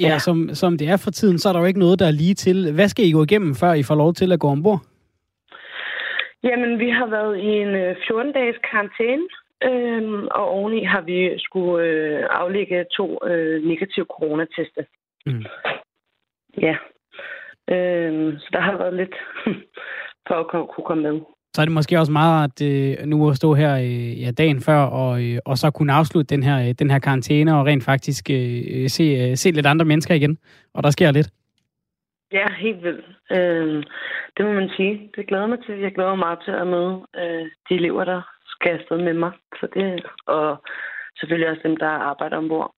Ja, ja. Som, som det er for tiden, så er der jo ikke noget, der er lige til. Hvad skal I gå igennem, før I får lov til at gå ombord? Jamen, vi har været i en 14-dages øh, karantæne, øh, og oveni har vi skulle øh, aflægge to øh, negative coronateste. Mm. Ja. Øh, så der har været lidt for at kunne komme med så er det måske også meget at øh, nu at stå her øh, ja, dagen før, og, øh, og så kunne afslutte den her, øh, den her karantæne, og rent faktisk øh, øh se, øh, se lidt andre mennesker igen. Og der sker lidt. Ja, helt vildt. Øh, det må man sige. Det glæder mig til. Jeg glæder mig meget til at møde øh, de elever, der skal afsted med mig. Så det, og selvfølgelig også dem, der arbejder ombord.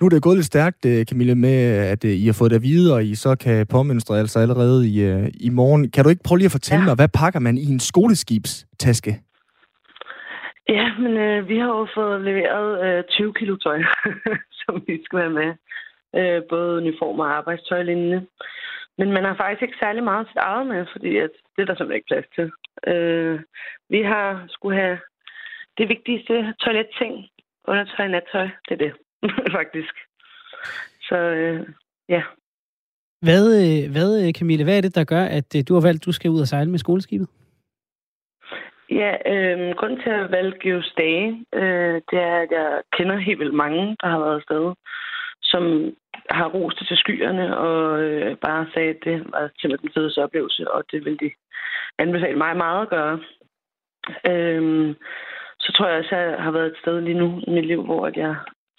Nu er det gået lidt stærkt, øh, Camille, med at øh, I har fået det at vide, og I så kan påmønstre altså allerede i, øh, i morgen. Kan du ikke prøve lige at fortælle ja. mig, hvad pakker man i en skoleskibstaske? Ja, men øh, vi har jo fået leveret øh, 20 kilo tøj, som vi skal have med. Øh, både uniform og arbejdstøj lignende. Men man har faktisk ikke særlig meget sit eget med, fordi at det er der simpelthen ikke plads til. Øh, vi har skulle have det vigtigste toiletting, undertøj, nattøj, det er det. faktisk. Så øh, ja. Hvad, øh, hvad, øh, Camille, hvad er det, der gør, at øh, du har valgt, at du skal ud og sejle med skoleskibet? Ja, øh, grunden til at valge Geos Dage, øh, det er, at jeg kender helt vildt mange, der har været afsted, som har rost til skyerne og øh, bare sagde, at det var simpelthen den fedeste oplevelse, og det vil de anbefale mig meget at gøre. Øh, så tror jeg også, at jeg har været et sted lige nu i mit liv, hvor jeg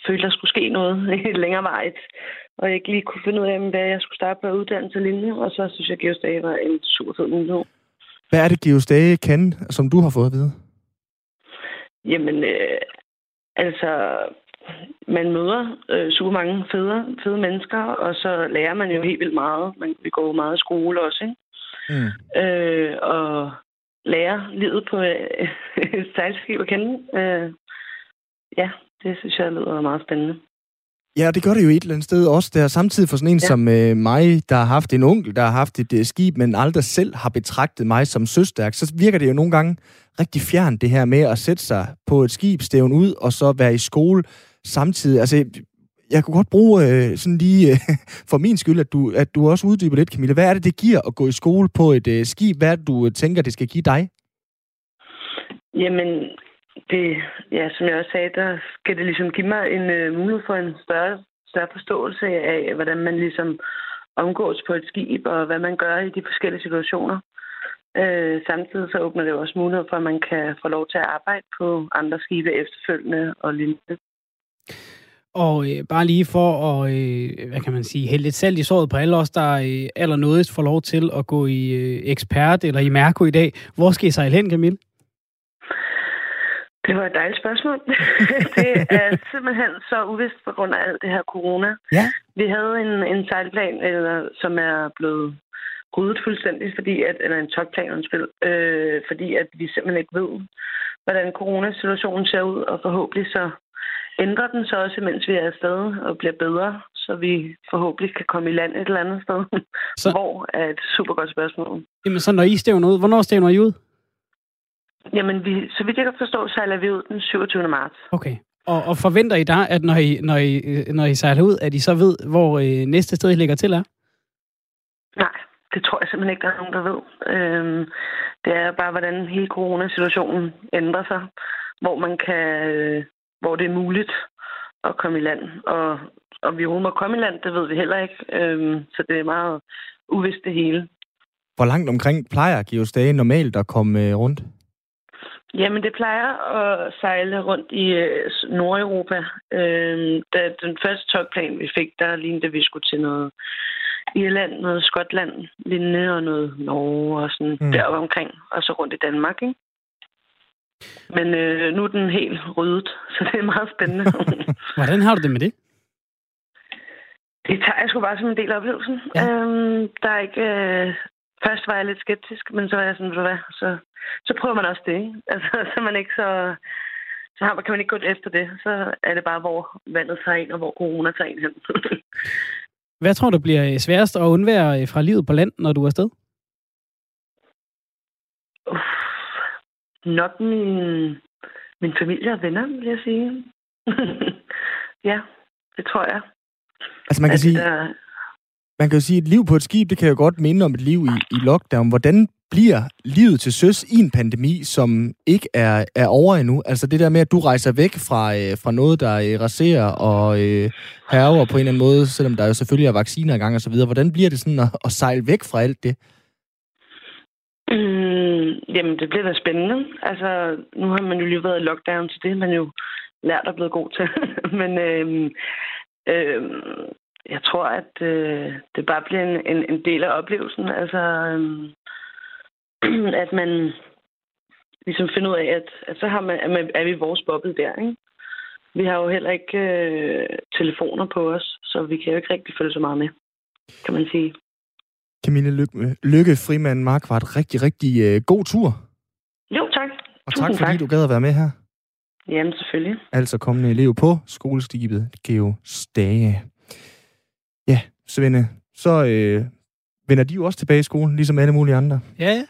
følte, der skulle ske noget længere vejt, og jeg ikke lige kunne finde ud af, hvad jeg skulle starte på uddannelse linje, og så synes jeg, at Geostage var en super fed mulighed. Hvad er det, Geostage kan, som du har fået at vide? Jamen, øh, altså, man møder øh, super mange fede, fede mennesker, og så lærer man jo helt vildt meget. Man, vi går meget i skole også, ikke? Mm. Øh, og lærer livet på øh, et sejlskib at kende. Øh, ja, det synes jeg lyder meget spændende. Ja, det gør det jo et eller andet sted også. Der samtidig for sådan en ja. som øh, mig, der har haft en onkel, der har haft et øh, skib, men aldrig selv har betragtet mig som søstærk, så virker det jo nogle gange rigtig fjern, det her med at sætte sig på et skib, stævne ud, og så være i skole samtidig. Altså, jeg kunne godt bruge øh, sådan lige øh, for min skyld, at du, at du også uddyber lidt, Camilla. Hvad er det, det giver at gå i skole på et øh, skib? Hvad er det, du tænker, det skal give dig? Jamen, det, ja, som jeg også sagde, der skal det ligesom give mig en øh, mulighed for en større, større forståelse af, hvordan man ligesom omgås på et skib, og hvad man gør i de forskellige situationer. Øh, samtidig så åbner det også mulighed for, at man kan få lov til at arbejde på andre skibe efterfølgende og lignende. Og øh, bare lige for at, øh, hvad kan man sige, hælde lidt salt i såret på alle os, der øh, allernådigst får lov til at gå i øh, ekspert eller i Mærko i dag. Hvor skal I sejle hen, Camille? Det var et dejligt spørgsmål. det er simpelthen så uvist på grund af alt det her corona. Ja. Vi havde en, en sejlplan, eller, som er blevet ryddet fuldstændig, fordi at, eller en topplan, undskyld, øh, fordi at vi simpelthen ikke ved, hvordan coronasituationen ser ud, og forhåbentlig så ændrer den så også, mens vi er afsted og bliver bedre, så vi forhåbentlig kan komme i land et eller andet sted. Så... Hvor er et super godt spørgsmål. Jamen så når I stævner ud, hvornår stævner I ud? Jamen, vi, så vidt jeg kan forstå, sejler vi ud den 27. marts. Okay. Og, og forventer I da, at når I, når, I, når I sejler ud, at I så ved, hvor øh, næste sted I ligger til er? Nej, det tror jeg simpelthen ikke, der er nogen, der ved. Øhm, det er bare, hvordan hele coronasituationen ændrer sig. Hvor man kan, øh, hvor det er muligt at komme i land. Og om vi overhovedet må komme i land, det ved vi heller ikke. Øhm, så det er meget uvist det hele. Hvor langt omkring plejer Georg Stage normalt at komme øh, rundt? Jamen, det plejer at sejle rundt i øh, Nordeuropa. Øh, da den første togplan, vi fik, der lignede at vi skulle til noget Irland, noget Skotland lignende, og noget Norge og sådan mm. deroppe omkring, og så rundt i Danmark, ikke? Men øh, nu er den helt ryddet, så det er meget spændende. Hvordan har du det med det? Det tager jeg sgu bare som en del af oplevelsen. Ja. Øhm, der er ikke... Øh, først var jeg lidt skeptisk, men så var jeg sådan, hvad, så, så prøver man også det, ikke? Altså, så man ikke så... Så har, kan man ikke gå efter det. Så er det bare, hvor vandet tager ind, og hvor corona tager ind hen. Hvad tror du bliver sværest at undvære fra livet på land, når du er afsted? Uff, nok min, min familie og venner, vil jeg sige. ja, det tror jeg. Altså man kan, sige, der man kan jo sige, at et liv på et skib, det kan jo godt minde om et liv i, i lockdown. Hvordan bliver livet til søs i en pandemi, som ikke er, er over endnu? Altså det der med, at du rejser væk fra, øh, fra noget, der øh, raserer og øh, herver på en eller anden måde, selvom der jo selvfølgelig er vacciner i gang og så videre. Hvordan bliver det sådan at, at sejle væk fra alt det? Mm, jamen, det bliver da spændende. Altså, nu har man jo lige været i lockdown, så det har man jo lært og blevet god til. Men øh, øh, jeg tror, at øh, det bare bliver en, en, en del af oplevelsen. Altså, øh, at man ligesom finder ud af, at, at så har man, at man, er vi vores boble der, ikke? Vi har jo heller ikke øh, telefoner på os, så vi kan jo ikke rigtig følge så meget med, kan man sige. Camille Lykke, Lykke Frimand Markvart, rigtig, rigtig øh, god tur. Jo, tak. Og Tusind tak, fordi tak. du gad at være med her. Jamen, selvfølgelig. Altså kommende elev på skoleskibet Geo Stage. Svende, så øh, vender de jo også tilbage i skolen, ligesom alle mulige andre. Ja, ja.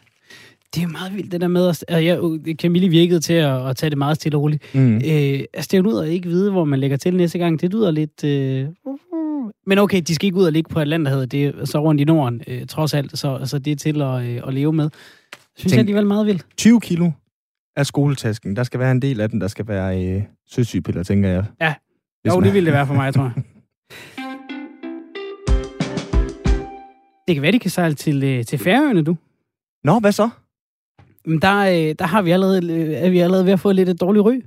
Det er meget vildt, det der med, at ja, Camille virkede til at, at tage det meget stille og roligt. Mm. Øh, altså, det ud at ikke vide, hvor man lægger til næste gang. Det lyder lidt... Øh, men okay, de skal ikke ud og ligge på Atlanterhavet. Det er så rundt i Norden, øh, trods alt. Så altså, det er til at, øh, at leve med. Synes Tænk, jeg alligevel meget vildt. 20 kilo af skoletasken. Der skal være en del af den, der skal være øh, søsygepiller, tænker jeg. Ja, jo, det ville det være for mig, tror jeg. det kan være, de kan sejle til, øh, til Færøerne, du. Nå, hvad så? Men der, øh, der har vi allerede, øh, er vi allerede ved at få lidt et dårligt ry.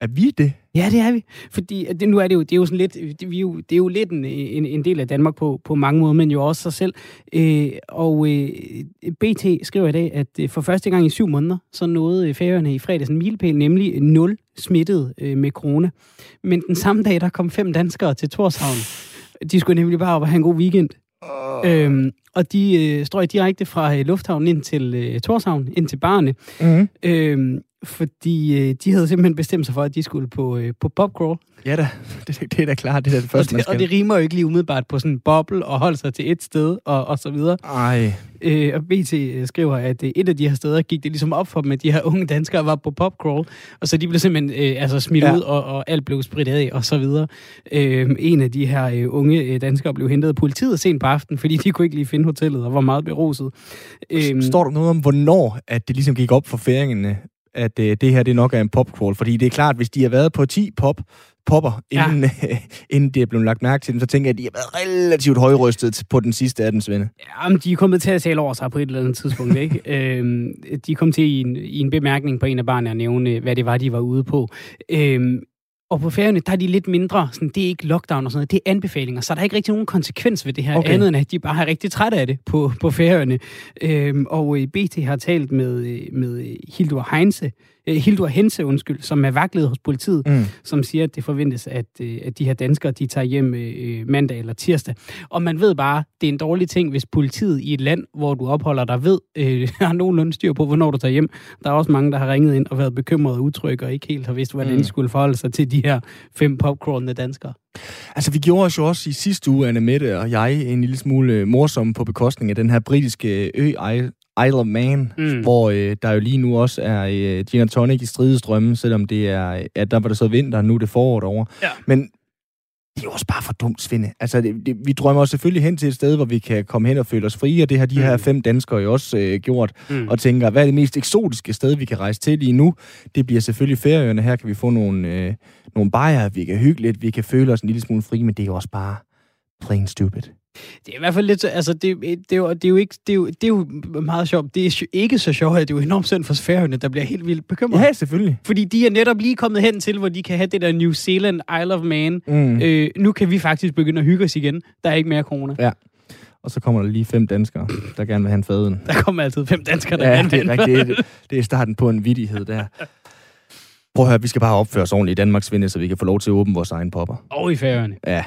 Er vi det? Ja, det er vi. Fordi det, nu er det jo, det er jo sådan lidt, det, vi er jo, det er jo lidt en, en, en del af Danmark på, på mange måder, men jo også sig selv. Øh, og øh, BT skriver i dag, at øh, for første gang i syv måneder, så nåede færøerne i fredags en milepæl, nemlig 0 smittet øh, med corona. Men den samme dag, der kom fem danskere til Torshavn. De skulle nemlig bare op og have en god weekend. Oh. Øhm, og de øh, strøg direkte fra øh, lufthavnen ind til øh, Torshavn, ind til barne. Mm-hmm. Øhm, fordi øh, de havde simpelthen bestemt sig for, at de skulle på, øh, på popcrawl. Ja da, det, det er da klart, det er det første, og det, man skal. Og det rimer jo ikke lige umiddelbart på sådan en boble og holde sig til et sted og, og så videre. Ej. Øh, og BT øh, skriver, at øh, et af de her steder gik det ligesom op for dem, at de her unge danskere var på popcrawl, og så de blev simpelthen øh, altså smidt ja. ud, og, og alt blev spredt af og så videre. Øh, en af de her øh, unge øh, danskere blev hentet af politiet sent på aftenen, fordi de kunne ikke lige finde hotellet og var meget beruset. Øh, Står der noget om, hvornår at det ligesom gik op for færingene, at øh, det her det nok er en popcrawl. Fordi det er klart, hvis de har været på 10 pop, popper, inden, ja. øh, inden det er blevet lagt mærke til dem, så tænker jeg, at de har været relativt højrystet på den sidste af den, Svende. Ja, men de er kommet til at tale over sig på et eller andet tidspunkt, ikke? øhm, de kom til i en, i en bemærkning på en af barnene at nævne, hvad det var, de var ude på. Øhm, og på færgerne, der er de lidt mindre, sådan, det er ikke lockdown og sådan noget, det er anbefalinger, så der er ikke rigtig nogen konsekvens ved det her, okay. andet end at de bare er rigtig trætte af det på, på færgerne. Øhm, og øh, BT har talt med, øh, med Hildur Heinze, Hildur Hense, undskyld, som er vagtleder hos politiet, mm. som siger, at det forventes, at, øh, at de her danskere, de tager hjem øh, mandag eller tirsdag. Og man ved bare, det er en dårlig ting, hvis politiet i et land, hvor du opholder dig, ved, øh, har nogenlunde styr på, hvornår du tager hjem. Der er også mange, der har ringet ind og været bekymrede og utrygge, og ikke helt har vidst, hvordan mm. de skulle forholde sig til de her fem popcornende danskere. Altså, vi gjorde os jo også i sidste uge, Anne Mette og jeg, en lille smule morsom på bekostning af den her britiske ø Isle of Man, mm. hvor øh, der jo lige nu også er øh, gin and tonic i stridestrømmen, selvom det er, ja, der var det så vinter, nu er det forår over. Ja. Men det er jo også bare for dumt, Svinde. Altså, det, det, vi drømmer selvfølgelig hen til et sted, hvor vi kan komme hen og føle os frie, og det har de mm. her fem danskere jo også øh, gjort, mm. og tænker, hvad er det mest eksotiske sted, vi kan rejse til lige nu? Det bliver selvfølgelig færøerne. Her kan vi få nogle, øh, nogle bajer, vi kan hygge lidt, vi kan føle os en lille smule frie, men det er jo også bare plain stupid. Det er i hvert fald lidt, altså det, det, er, jo, det, er, jo ikke, det, er, jo, det er jo meget sjovt. Det er ikke så sjovt, at det er jo enormt synd for færøerne, der bliver helt vildt bekymret. Ja, selvfølgelig. Fordi de er netop lige kommet hen til, hvor de kan have det der New Zealand Isle of Man. Mm. Øh, nu kan vi faktisk begynde at hygge os igen. Der er ikke mere corona. Ja. Og så kommer der lige fem danskere, der gerne vil have en faden. Der kommer altid fem danskere, der ja, gerne vil have en det, det er starten på en vidighed der. Prøv at høre, vi skal bare opføre os ordentligt i Danmarks vinde, så vi kan få lov til at åbne vores egen popper. Og i færøerne. Ja,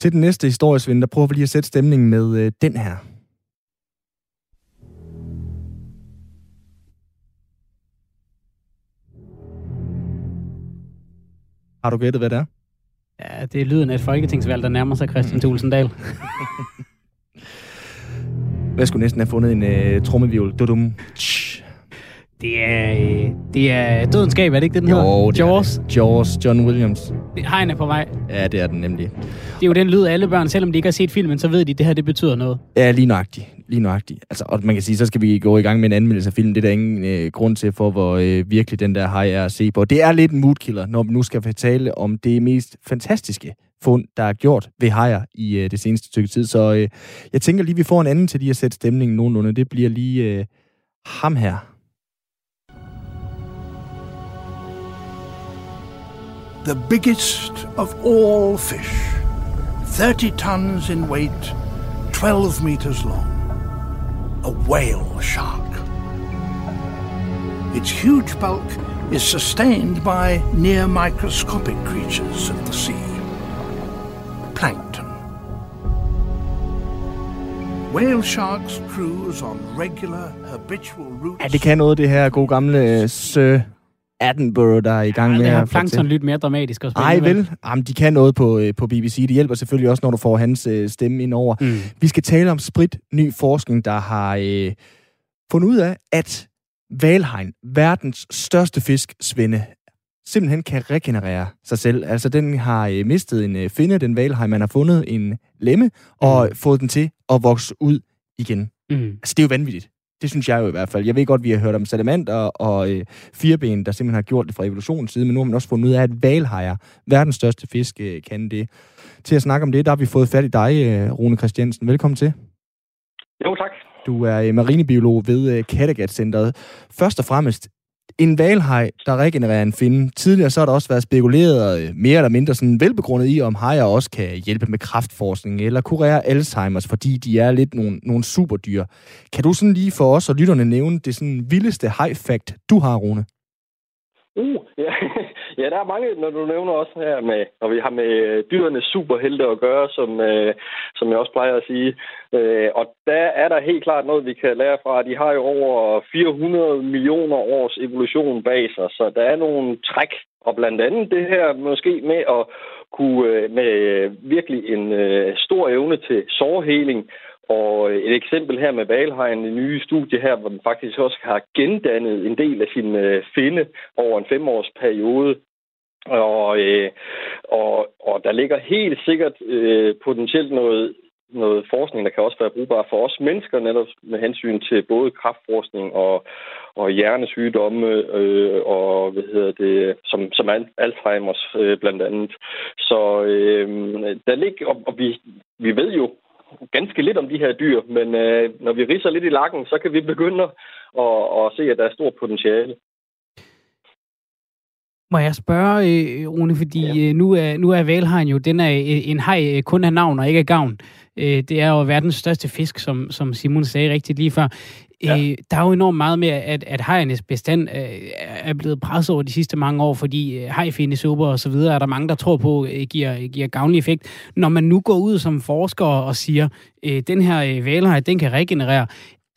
Til den næste historiesvinde, der prøver vi lige at sætte stemningen med øh, den her. Har du gættet, hvad det er? Ja, det er lyden af et folketingsvalg, der nærmer sig Christian Tulsendal. Hvad skulle næsten have fundet en uh, trommevivl? Dudum. Det er, øh, det er dødenskab, er det ikke det, den jo, hedder? Det Jaws. Jaws, John Williams. Hegn er på vej. Ja, det er den nemlig. Det er jo den lyd, alle børn, selvom de ikke har set filmen, så ved de, at det her det betyder noget. Ja, lige nøjagtigt. Lige nøjagtigt. Altså, og man kan sige, så skal vi gå i gang med en anmeldelse af filmen. Det er der ingen øh, grund til, for hvor øh, virkelig den der hej er at se på. Det er lidt en moodkiller, når vi nu skal fortælle om det mest fantastiske fund, der er gjort ved hajer i øh, det seneste stykke tid. Så øh, jeg tænker lige, vi får en anden til lige at sætte stemningen nogenlunde. Det bliver lige øh, ham her. The biggest of all fish, 30 tons in weight, 12 meters long, a whale shark. Its huge bulk is sustained by near microscopic creatures of the sea, plankton. Whale sharks cruise on regular, habitual routes. Ja, det kan noget, det her gode gamle øh, Sir Attenborough, der er i gang ja, med at... Plankton lidt mere dramatisk at spille. Ej, vel? Jamen, de kan noget på, øh, på BBC. Det hjælper selvfølgelig også, når du får hans øh, stemme ind over. Mm. Vi skal tale om sprit ny forskning, der har øh, fundet ud af, at valhegn, verdens største fisk, svinde, simpelthen kan regenerere sig selv. Altså, den har øh, mistet en øh, finde, den valhegn. Man har fundet en lemme og mm. fået den til at vokse ud igen. Mm. Altså, det er jo vanvittigt. Det synes jeg jo i hvert fald. Jeg ved godt, vi har hørt om salamander og øh, fireben, der simpelthen har gjort det fra evolutionens side, men nu har man også fundet ud af, at valhajer, verdens største fisk, øh, kan det. Til at snakke om det, der har vi fået fat i dig, øh, Rune Christiansen. Velkommen til. Jo, tak. Du er øh, marinebiolog ved øh, Kattegat-centret. Først og fremmest, en valhaj, der regenererer en finde. Tidligere så har der også været spekuleret øh, mere eller mindre sådan velbegrundet i, om hajer også kan hjælpe med kraftforskning eller kurere Alzheimer's, fordi de er lidt nogle, nogle superdyr. Kan du sådan lige for os og lytterne nævne det sådan vildeste haj-fact, du har, Rune? Uh, ja. ja, der er mange, når du nævner også her med, når vi har med øh, dyrenes superhelte at gøre, som, øh, som jeg også plejer at sige. Øh, og der er der helt klart noget, vi kan lære fra. De har jo over 400 millioner års evolution bag sig, så der er nogle træk. Og blandt andet det her måske med at kunne øh, med øh, virkelig en øh, stor evne til sårheling, og et eksempel her med Valheim, det nye studie her, hvor den faktisk også har gendannet en del af sin finde over en femårsperiode. Og, øh, og, og der ligger helt sikkert øh, potentielt noget, noget forskning, der kan også være brugbar for os mennesker, netop med hensyn til både kraftforskning og, og hjernesygdomme, øh, og hvad hedder det, som, som Alzheimer's øh, blandt andet. Så øh, der ligger, og, og vi, vi ved jo ganske lidt om de her dyr, men øh, når vi riser lidt i lakken, så kan vi begynde at, at se, at der er stort potentiale. Må jeg spørge, øh, Rune, fordi ja. Øh, nu er, nu er valhajen jo, den er en haj kun af navn og ikke af gavn. Det er jo verdens største fisk, som, som Simon sagde rigtigt lige før. Ja. Øh, der er jo enormt meget med, at, at hajernes bestand øh, er blevet presset over de sidste mange år, fordi øh, hajfindesuppe og så videre er der mange, der tror på, øh, giver, giver gavnlig effekt. Når man nu går ud som forsker og siger, øh, den her øh, valhaj, den kan regenerere,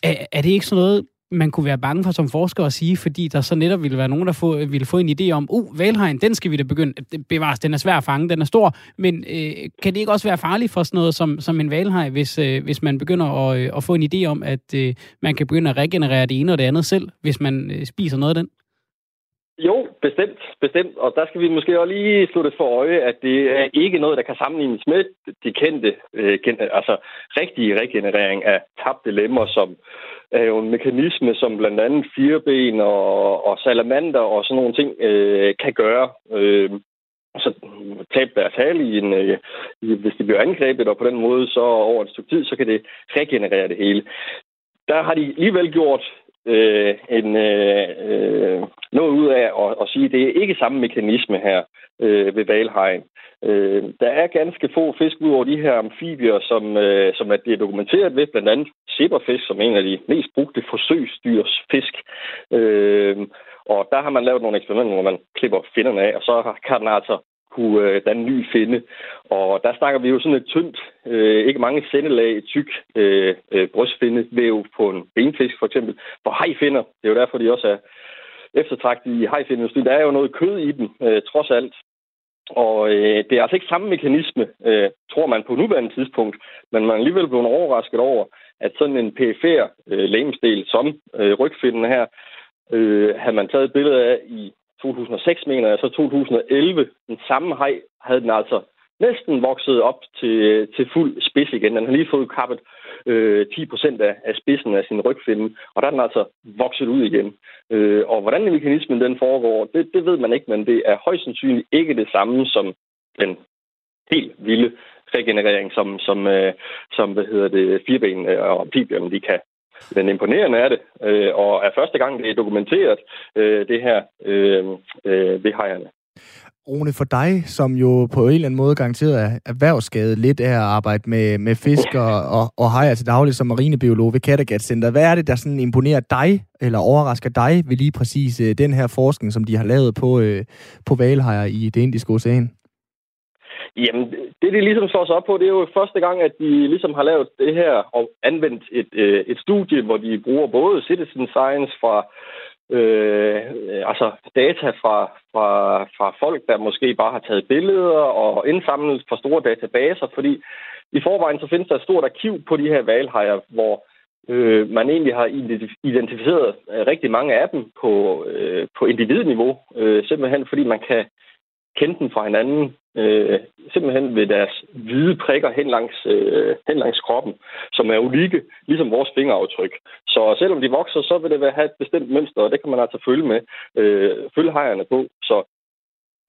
er, er det ikke sådan noget, man kunne være bange for som forsker at sige, fordi der så netop ville være nogen, der få, ville få en idé om, uh, valhegn, den skal vi da begynde, at bevares, den er svær at fange, den er stor, men øh, kan det ikke også være farligt for sådan noget som, som en valhej, hvis, øh, hvis man begynder at, øh, at få en idé om, at øh, man kan begynde at regenerere det ene og det andet selv, hvis man øh, spiser noget af den? Jo, bestemt, bestemt. Og der skal vi måske også lige slutte for øje, at det er ikke noget, der kan sammenlignes med de kendte, øh, altså rigtige regenerering af tabte lemmer, som er jo en mekanisme, som blandt andet fireben og, og salamander og sådan nogle ting øh, kan gøre. Øh, så tabe deres hal, i en, øh, hvis de bliver angrebet, og på den måde så over et stykke tid, så kan det regenerere det hele. Der har de alligevel gjort øh, en, øh, øh, noget ud af at, at sige, at det er ikke samme mekanisme her øh, ved valhegn. Øh, der er ganske få fisk ud over de her amfibier, som, øh, som er det dokumenteret ved, blandt andet zebrafisk, som er en af de mest brugte forsøgsdyrsfisk. Øh, og der har man lavet nogle eksperimenter, hvor man klipper finderne af, og så kan den altså kunne øh, danne en ny finde. Og der snakker vi jo sådan et tyndt, øh, ikke mange sendelag, tyk øh, øh, brystfindevæv på en benfisk for eksempel. For hejfinder, det er jo derfor, de også er eftertragtet i hejfindindustrien. Der er jo noget kød i dem, øh, trods alt. Og øh, det er altså ikke samme mekanisme, øh, tror man på nuværende tidspunkt, men man er alligevel blevet overrasket over, at sådan en PFR øh, lægemsdel som øh, rygfinden her, øh, havde man taget et billede af i 2006, mener jeg, så 2011, den samme hej, havde den altså næsten vokset op til, til fuld spids igen. Den har lige fået kappet øh, 10 procent af, af spidsen af sin rygfinde, og der er den altså vokset ud igen. Øh, og hvordan mekanismen den foregår, det, det ved man ikke, men det er højst sandsynligt ikke det samme som den helt vilde regenerering, som, som, øh, som hvad hedder det, fireben øh, og amfibierne, de kan. Men imponerende er det, øh, og er første gang, det er dokumenteret, øh, det her øh, øh, ved hejerne. Rune, for dig, som jo på en eller anden måde garanteret er erhvervsskadet lidt af at arbejde med, med fisk og, og, og hejer til daglig som marinebiolog ved Kattegat Center. Hvad er det, der sådan imponerer dig, eller overrasker dig ved lige præcis øh, den her forskning, som de har lavet på, øh, på valhejer i det indiske ocean? Jamen, det de ligesom slår sig op på, det er jo første gang, at de ligesom har lavet det her og anvendt et, øh, et studie, hvor de bruger både citizen science fra øh, altså data fra, fra, fra folk, der måske bare har taget billeder og indsamlet fra store databaser, fordi i forvejen så findes der et stort arkiv på de her valhejer, hvor øh, man egentlig har identificeret øh, rigtig mange af dem på, øh, på individniveau, øh, simpelthen fordi man kan kende dem fra hinanden, øh, simpelthen ved deres hvide prikker hen langs, øh, hen langs kroppen, som er unikke, ligesom vores fingeraftryk. Så selvom de vokser, så vil det være, have et bestemt mønster, og det kan man altså følge med, øh, følge hejerne på. Så,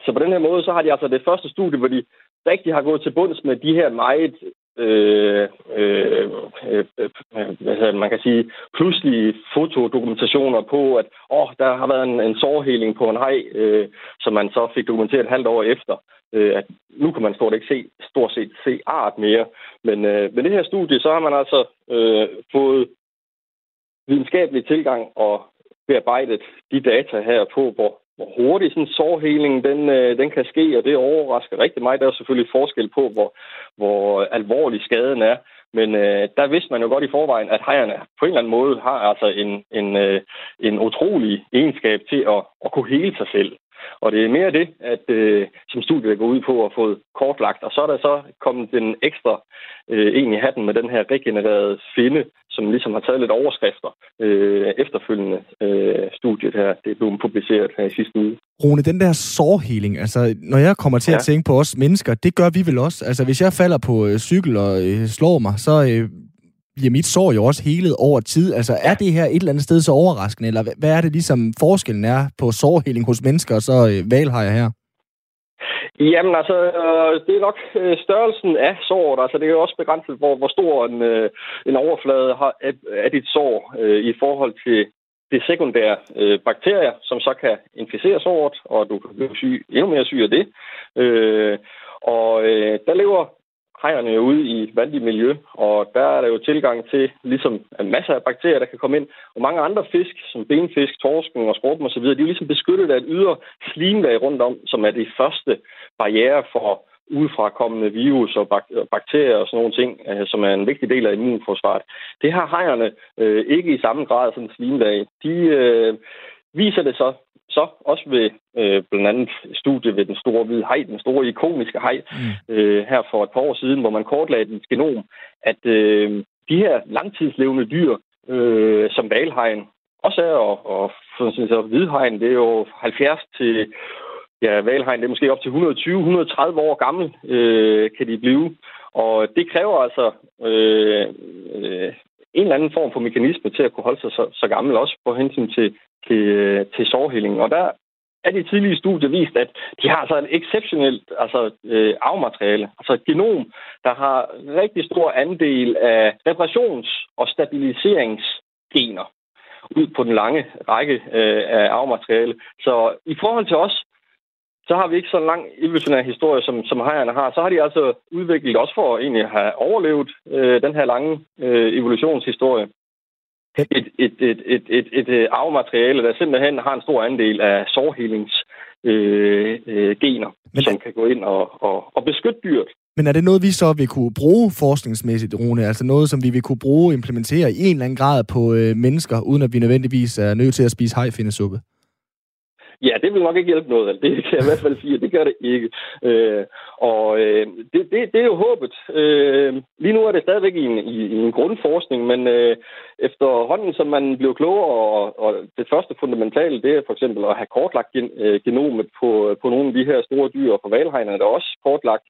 så på den her måde, så har de altså det første studie, hvor de rigtig har gået til bunds med de her meget øh, øh, øh, øh, man kan sige, pludselige fotodokumentationer på, at åh, der har været en, en sårheling på en hej, øh, som man så fik dokumenteret et halvt år efter. Øh, at nu kan man stort, ikke se, stort set se art mere. Men øh, med det her studie, så har man altså øh, fået videnskabelig tilgang og bearbejdet de data her på, hvor hvor hurtigt sådan en sårheling den, øh, den kan ske, og det overrasker rigtig mig. Der er selvfølgelig forskel på, hvor, hvor alvorlig skaden er. Men øh, der vidste man jo godt i forvejen, at hejerne på en eller anden måde har altså en, en, øh, en utrolig egenskab til at, at kunne hele sig selv. Og det er mere det, at øh, som studiet går ud på at få kortlagt. Og så er der så kommet den ekstra øh, en i hatten med den her regenererede finde, som ligesom har taget lidt overskrifter øh, efterfølgende øh, studiet her. Det er blevet publiceret her i sidste uge. Rune, den der sårhealing, altså når jeg kommer til ja. at tænke på os mennesker, det gør vi vel også. Altså hvis jeg falder på øh, cykel og øh, slår mig, så øh, bliver mit sår jo også helet over tid. Altså, er det her et eller andet sted så overraskende, eller hvad er det ligesom forskellen er på sårheling hos mennesker og så øh, valhejer her? Jamen altså, øh, det er nok øh, størrelsen af såret. Altså, det er jo også begrænset, hvor, hvor stor en, øh, en overflade har, er, er dit sår øh, i forhold til det sekundære øh, bakterier, som så kan inficere såret, og du kan blive syg, endnu mere syg af det. Øh, og øh, der lever hejerne jo ude i vandig miljø, og der er der jo tilgang til ligesom masser af bakterier, der kan komme ind. Og mange andre fisk, som benfisk, torsken og skorpen osv., de er jo ligesom beskyttet af et ydre slimlag rundt om, som er det første barriere for udefrakommende virus og bakterier og sådan nogle ting, øh, som er en vigtig del af immunforsvaret. Det har hejerne øh, ikke i samme grad som slimlag. De øh, viser det så så også ved øh, blandt andet studie ved den store hvide hej, den store ikoniske hej, mm. øh, her for et par år siden, hvor man kortlagde dens genom, at øh, de her langtidslevende dyr, øh, som valhegn også er, og, og for sådan så hvidhegn, det er jo 70 til ja, valhegn, det er måske op til 120-130 år gammel, øh, kan de blive. Og det kræver altså øh, øh, en eller anden form for mekanisme til at kunne holde sig så, så gammel, også på hensyn til, til, øh, til sårheling. Og der er de tidlige studier vist, at de har så et exceptionelt altså, øh, arvmateriale, altså et genom, der har rigtig stor andel af reparations- og stabiliseringsgener ud på den lange række øh, af arvmateriale. Så i forhold til os, så har vi ikke så lang evolutionær historie, som, som hejerne har. Så har de altså udviklet, også for at egentlig have overlevet øh, den her lange øh, evolutionshistorie, et, et, et, et, et, et, øh, arvemateriale, der simpelthen har en stor andel af sårhelingsgener, øh, øh, Men, som kan gå ind og, og, og beskytte dyret. Men er det noget, vi så vil kunne bruge forskningsmæssigt, Rune? Altså noget, som vi vil kunne bruge og implementere i en eller anden grad på øh, mennesker, uden at vi nødvendigvis er nødt til at spise hejfindesuppe? Ja, det vil nok ikke hjælpe noget. Det kan jeg i hvert fald sige, det gør det ikke. Øh, og øh, det, det, det er jo håbet. Øh, lige nu er det stadigvæk i en, i, i en grundforskning, men øh, efterhånden, som man bliver klogere, og, og det første fundamentale, det er for eksempel at have kortlagt gen, øh, genomet på, på nogle af de her store dyr, og på valhegnerne er der også kortlagt.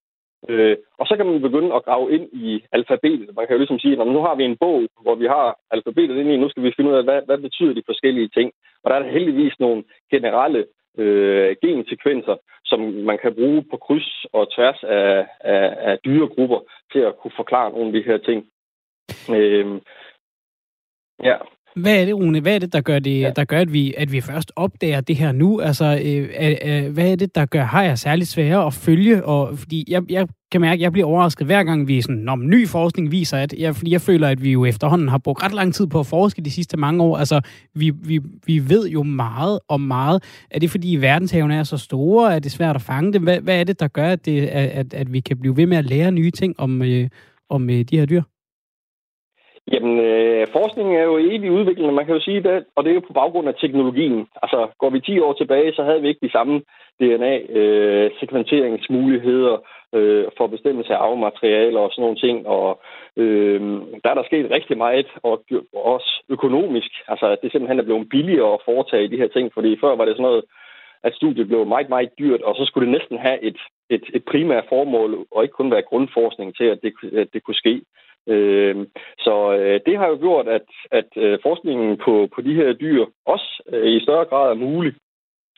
Øh, og så kan man begynde at grave ind i alfabetet. Man kan jo ligesom sige, at nu har vi en bog, hvor vi har alfabetet ind i, nu skal vi finde ud af, hvad, hvad betyder de forskellige ting. Og der er der heldigvis nogle generelle øh, gensekvenser, som man kan bruge på kryds og tværs af, af, af dyregrupper til at kunne forklare nogle af de her ting. Øh, ja. Hvad er det, Rune? Hvad er det, der gør, det, ja. der gør at, vi, at vi først opdager det her nu? Altså, øh, øh, hvad er det, der gør Hajer særligt svære at følge? Og, fordi jeg, jeg kan mærke, at jeg bliver overrasket hver gang, vi sådan, når ny forskning viser, at jeg, fordi jeg føler, at vi jo efterhånden har brugt ret lang tid på at forske de sidste mange år. Altså, vi, vi, vi ved jo meget om meget. Er det, fordi verdenshavene er så store? Er det svært at fange dem? Hvad, hvad er det, der gør, at, det, at, at vi kan blive ved med at lære nye ting om, øh, om øh, de her dyr? Jamen, øh, forskningen er jo evig udvikling, man kan jo sige det, og det er jo på baggrund af teknologien. Altså, går vi 10 år tilbage, så havde vi ikke de samme DNA-sekventeringsmuligheder øh, øh, for bestemmelse af arvematerialer og sådan nogle ting, og øh, der er der sket rigtig meget, og også økonomisk. Altså, det simpelthen er blevet billigere at foretage de her ting, fordi før var det sådan noget, at studiet blev meget, meget dyrt, og så skulle det næsten have et, et, et primært formål, og ikke kun være grundforskning til, at det, at det kunne ske. Øh, så øh, det har jo gjort, at, at øh, forskningen på, på de her dyr også øh, i større grad er mulig.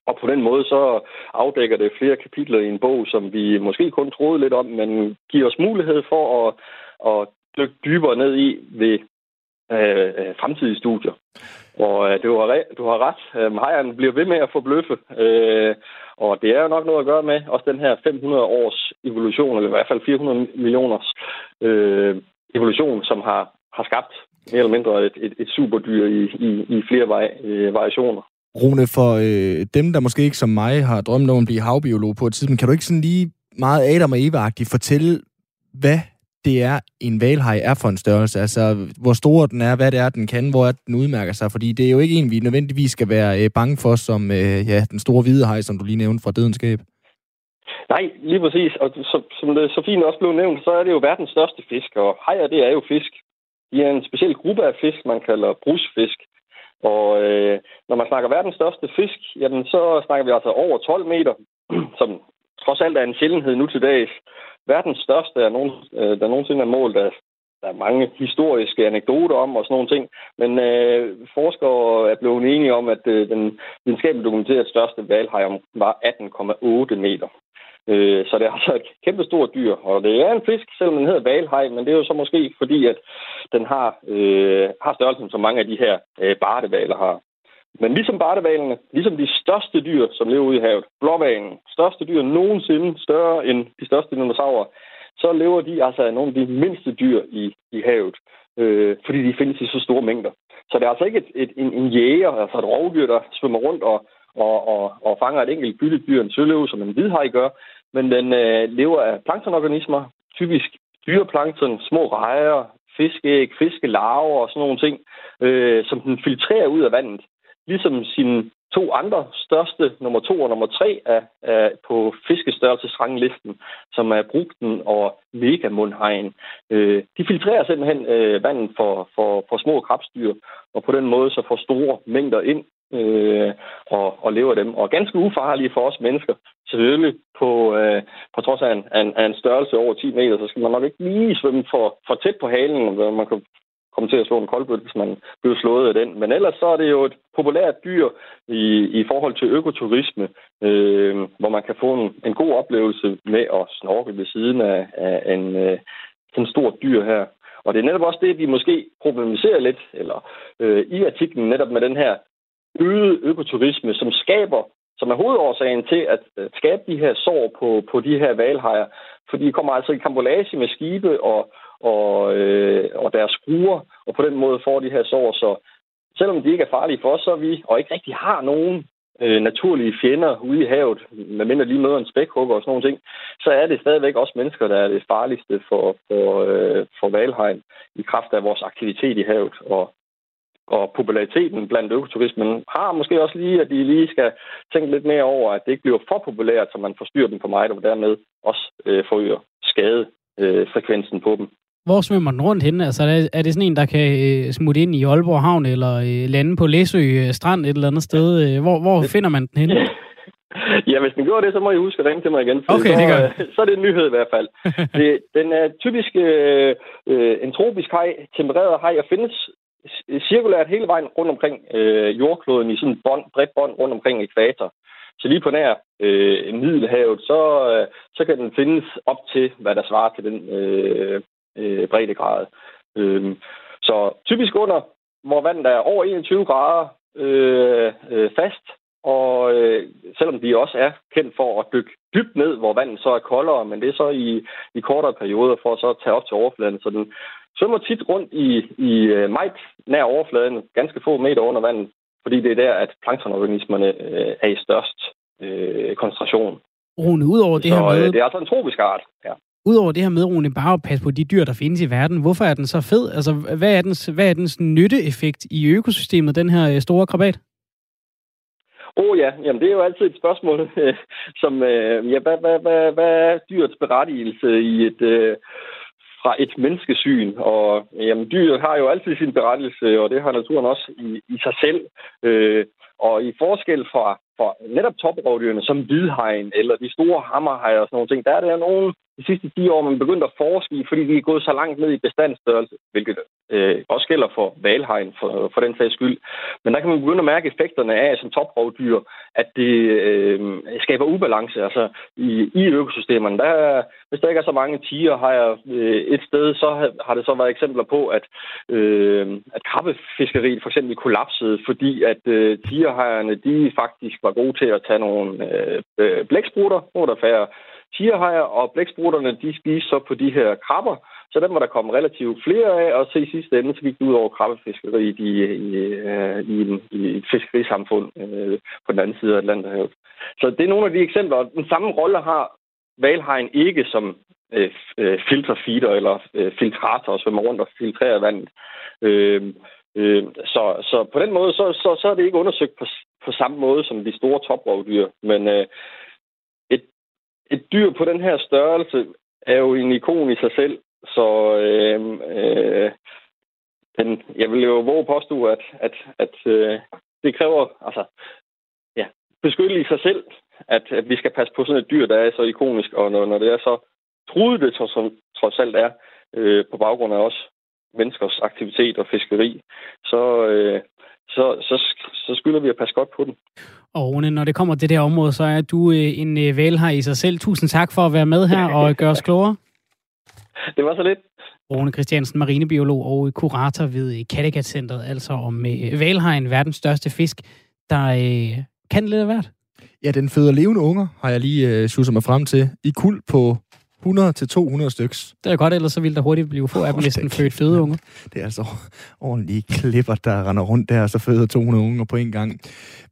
Og på den måde så afdækker det flere kapitler i en bog, som vi måske kun troede lidt om, men giver os mulighed for at, at dykke dybere ned i ved øh, øh fremtidige studier. Og øh, du, har, du har ret. Øh, hejren bliver ved med at forbløffe. Øh, og det er jo nok noget at gøre med også den her 500 års evolution, eller i hvert fald 400 millioners øh, evolution, som har, har skabt mere eller mindre et, et, et superdyr i, i, i flere vari, øh, variationer. Rune, for øh, dem, der måske ikke som mig har drømt om at blive havbiolog på et tidspunkt, kan du ikke sådan lige meget Adam og eva fortælle, hvad det er, en valhaj er for en størrelse? Altså, hvor stor den er, hvad det er, den kan, hvor den udmærker sig? Fordi det er jo ikke en, vi nødvendigvis skal være øh, bange for, som øh, ja, den store hvide haj, som du lige nævnte fra dødenskab. Nej, lige præcis. Og som, som det så fint også blev nævnt, så er det jo verdens største fisk, og hajer, det er jo fisk. De er en speciel gruppe af fisk, man kalder brusfisk. Og øh, når man snakker verdens største fisk, jamen så snakker vi altså over 12 meter, som trods alt er en sjældenhed nu til dags. Verdens største, er nogen, øh, der nogensinde er målt af der er mange historiske anekdoter om og sådan nogle ting, men øh, forskere er blevet enige om, at øh, den videnskabeligt dokumenterede største valhaj var 18,8 meter. Øh, så det er altså et kæmpe stort dyr, og det er en fisk, selvom den hedder valhej, men det er jo så måske fordi, at den har, øh, har størrelsen, som mange af de her øh, bartevaler har. Men ligesom bartevalerne, ligesom de største dyr, som lever ude i havet, blåvalen, største dyr nogensinde, større end de største dinosaurer, så lever de altså af nogle af de mindste dyr i, i havet, øh, fordi de findes i så store mængder. Så det er altså ikke et, et, en, en jæger, altså et rovdyr, der svømmer rundt og, og, og, og fanger et enkelt byttedyr, en søløve, som en hvidhaj gør, men den øh, lever af planktonorganismer, typisk dyreplankton, små rejer, fiskeæg, fiskelarver og sådan nogle ting, øh, som den filtrerer ud af vandet. Ligesom sine to andre største, nummer to og nummer tre, er, er på fiskestørrelsesranglisten, som er brugten og megamundhajen. Øh, de filtrerer simpelthen øh, vandet for, for, for små krabstyr, og på den måde så får store mængder ind øh, og, og lever dem. Og ganske ufarlige for os mennesker. Selvfølgelig på, øh, på trods af en, en, en størrelse over 10 meter, så skal man nok ikke lige svømme for, for tæt på halen, man kan komme til at slå en koldbøtte, hvis man bliver slået af den. Men ellers så er det jo et populært dyr i, i forhold til økoturisme, øh, hvor man kan få en, en god oplevelse med at snorke ved siden af, af en, øh, en stor dyr her. Og det er netop også det, vi måske problematiserer lidt, eller øh, i artiklen netop med den her øget økoturisme, som skaber, som er hovedårsagen til at, øh, skabe de her sår på, på de her valhajer. For de kommer altså i kambolage med skibe og, og, øh, og deres skruer, og på den måde får de her sår. Så selvom de ikke er farlige for os, så er vi, og ikke rigtig har nogen øh, naturlige fjender ude i havet, medmindre lige møder en spækhugger og sådan nogle ting, så er det stadigvæk også mennesker, der er det farligste for, for, øh, for valhegn i kraft af vores aktivitet i havet. Og og populariteten blandt økoturismen har måske også lige, at de lige skal tænke lidt mere over, at det ikke bliver for populært, så man forstyrrer dem for meget, og dermed også øh, forøger skadefrekvensen øh, på dem. Hvor svømmer den rundt henne? Altså, er, det sådan en, der kan øh, smutte ind i Aalborg Havn, eller øh, lande på Læsø øh, Strand et eller andet sted? Øh, hvor hvor finder man den henne? Ja, hvis den gjorde det, så må I huske at ringe til mig igen. Okay, så, det gør. Så er det en nyhed i hvert fald. det, den er typisk øh, en tropisk haj, tempereret haj, og findes cirkulært hele vejen rundt omkring øh, jordkloden i sådan et bånd, bredt bånd rundt omkring ekvator. Så lige på nær øh, Middelhavet, så, øh, så kan den findes op til, hvad der svarer til den øh, øh, breddegrad. Øh, så typisk under, hvor vandet er over 21 grader øh, øh, fast, og øh, selvom de også er kendt for at dykke dybt ned, hvor vandet så er koldere, men det er så i, i kortere perioder for at så tage op til overfladen, så den svømmer tit rundt i, i uh, meget nær overfladen, ganske få meter under vandet, fordi det er der, at planktonorganismerne uh, er i størst uh, koncentration. Rune, ud over det så, her med... det er altså en tropisk art, ja. Udover det her med, Rune, bare at passe på de dyr, der findes i verden, hvorfor er den så fed? Altså, hvad er dens, hvad er dens nytteeffekt i økosystemet, den her store krabat? Åh oh, ja, jamen det er jo altid et spørgsmål, som, ja, hvad, hvad, hvad, hvad er dyrets berettigelse i et, fra et menneskesyn. Og jamen, dyret har jo altid sin berettelse, og det har naturen også i, i sig selv. Øh, og i forskel fra, fra netop toprovdyrene som hvidhegn eller de store hammerhajer og sådan nogle ting, der er der nogle de sidste 10 år, man begyndt at forske i, fordi de er gået så langt ned i bestandsstørrelse, hvilket øh, også gælder for valhegn for, for den sags skyld. Men der kan man begynde at mærke effekterne af som toprovdyr, at det øh, skaber ubalance altså i, i økosystemerne. Der, hvis der ikke er så mange tiger, har jeg øh, et sted, så har, har det så været eksempler på, at, øh, at krabbefiskeriet for eksempel kollapsede, fordi at øh, tigerhejerne, de faktisk var gode til at tage nogle øh, øh blæksprutter, hvor der færre tigerhajer, og blæksprutterne, de spiser så på de her krabber, så dem var der kommet relativt flere af, og så i sidste ende, så gik det ud over krabbefiskeriet i, i, i, i, i et fiskerisamfund øh, på den anden side af Atlanterhavet. Så det er nogle af de eksempler, og den samme rolle har valhajen ikke som øh, øh filterfeeder eller øh, filtrator, som er rundt og filtrerer vandet. Øh, øh, så, så på den måde, så, så, så er det ikke undersøgt på, på samme måde som de store toprovdyr, men øh, et dyr på den her størrelse er jo en ikon i sig selv, så øh, øh, den, jeg vil jo våge påstå, at, at, at øh, det kræver altså, ja, beskyttelse i sig selv, at, at vi skal passe på sådan et dyr, der er så ikonisk, og når, når det er så truet det trods, trods alt er, øh, på baggrund af os menneskers aktivitet og fiskeri, så, øh, så, så, så skylder vi at passe godt på den. Og Rune, når det kommer til det her område, så er du øh, en øh, her i sig selv. Tusind tak for at være med her og gøre os klogere. Det var så lidt. Rune Christiansen, marinebiolog og kurator ved Kattegat-centret, altså om øh, valhajen, verdens største fisk, der øh, kan lidt af hvert. Ja, den føder levende unger, har jeg lige øh, mig frem til, i kul på 100 til 200 styks. Det er godt, ellers så ville der hurtigt blive få af dem, hvis den født føde unge. Det er altså ordentlige klipper, der render rundt der, og så føder 200 unger på en gang.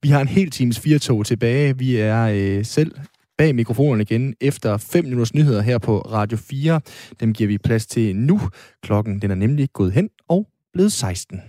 Vi har en hel times fire tog tilbage. Vi er øh, selv bag mikrofonen igen efter 5 minutters nyheder her på Radio 4. Dem giver vi plads til nu. Klokken den er nemlig gået hen og blevet 16.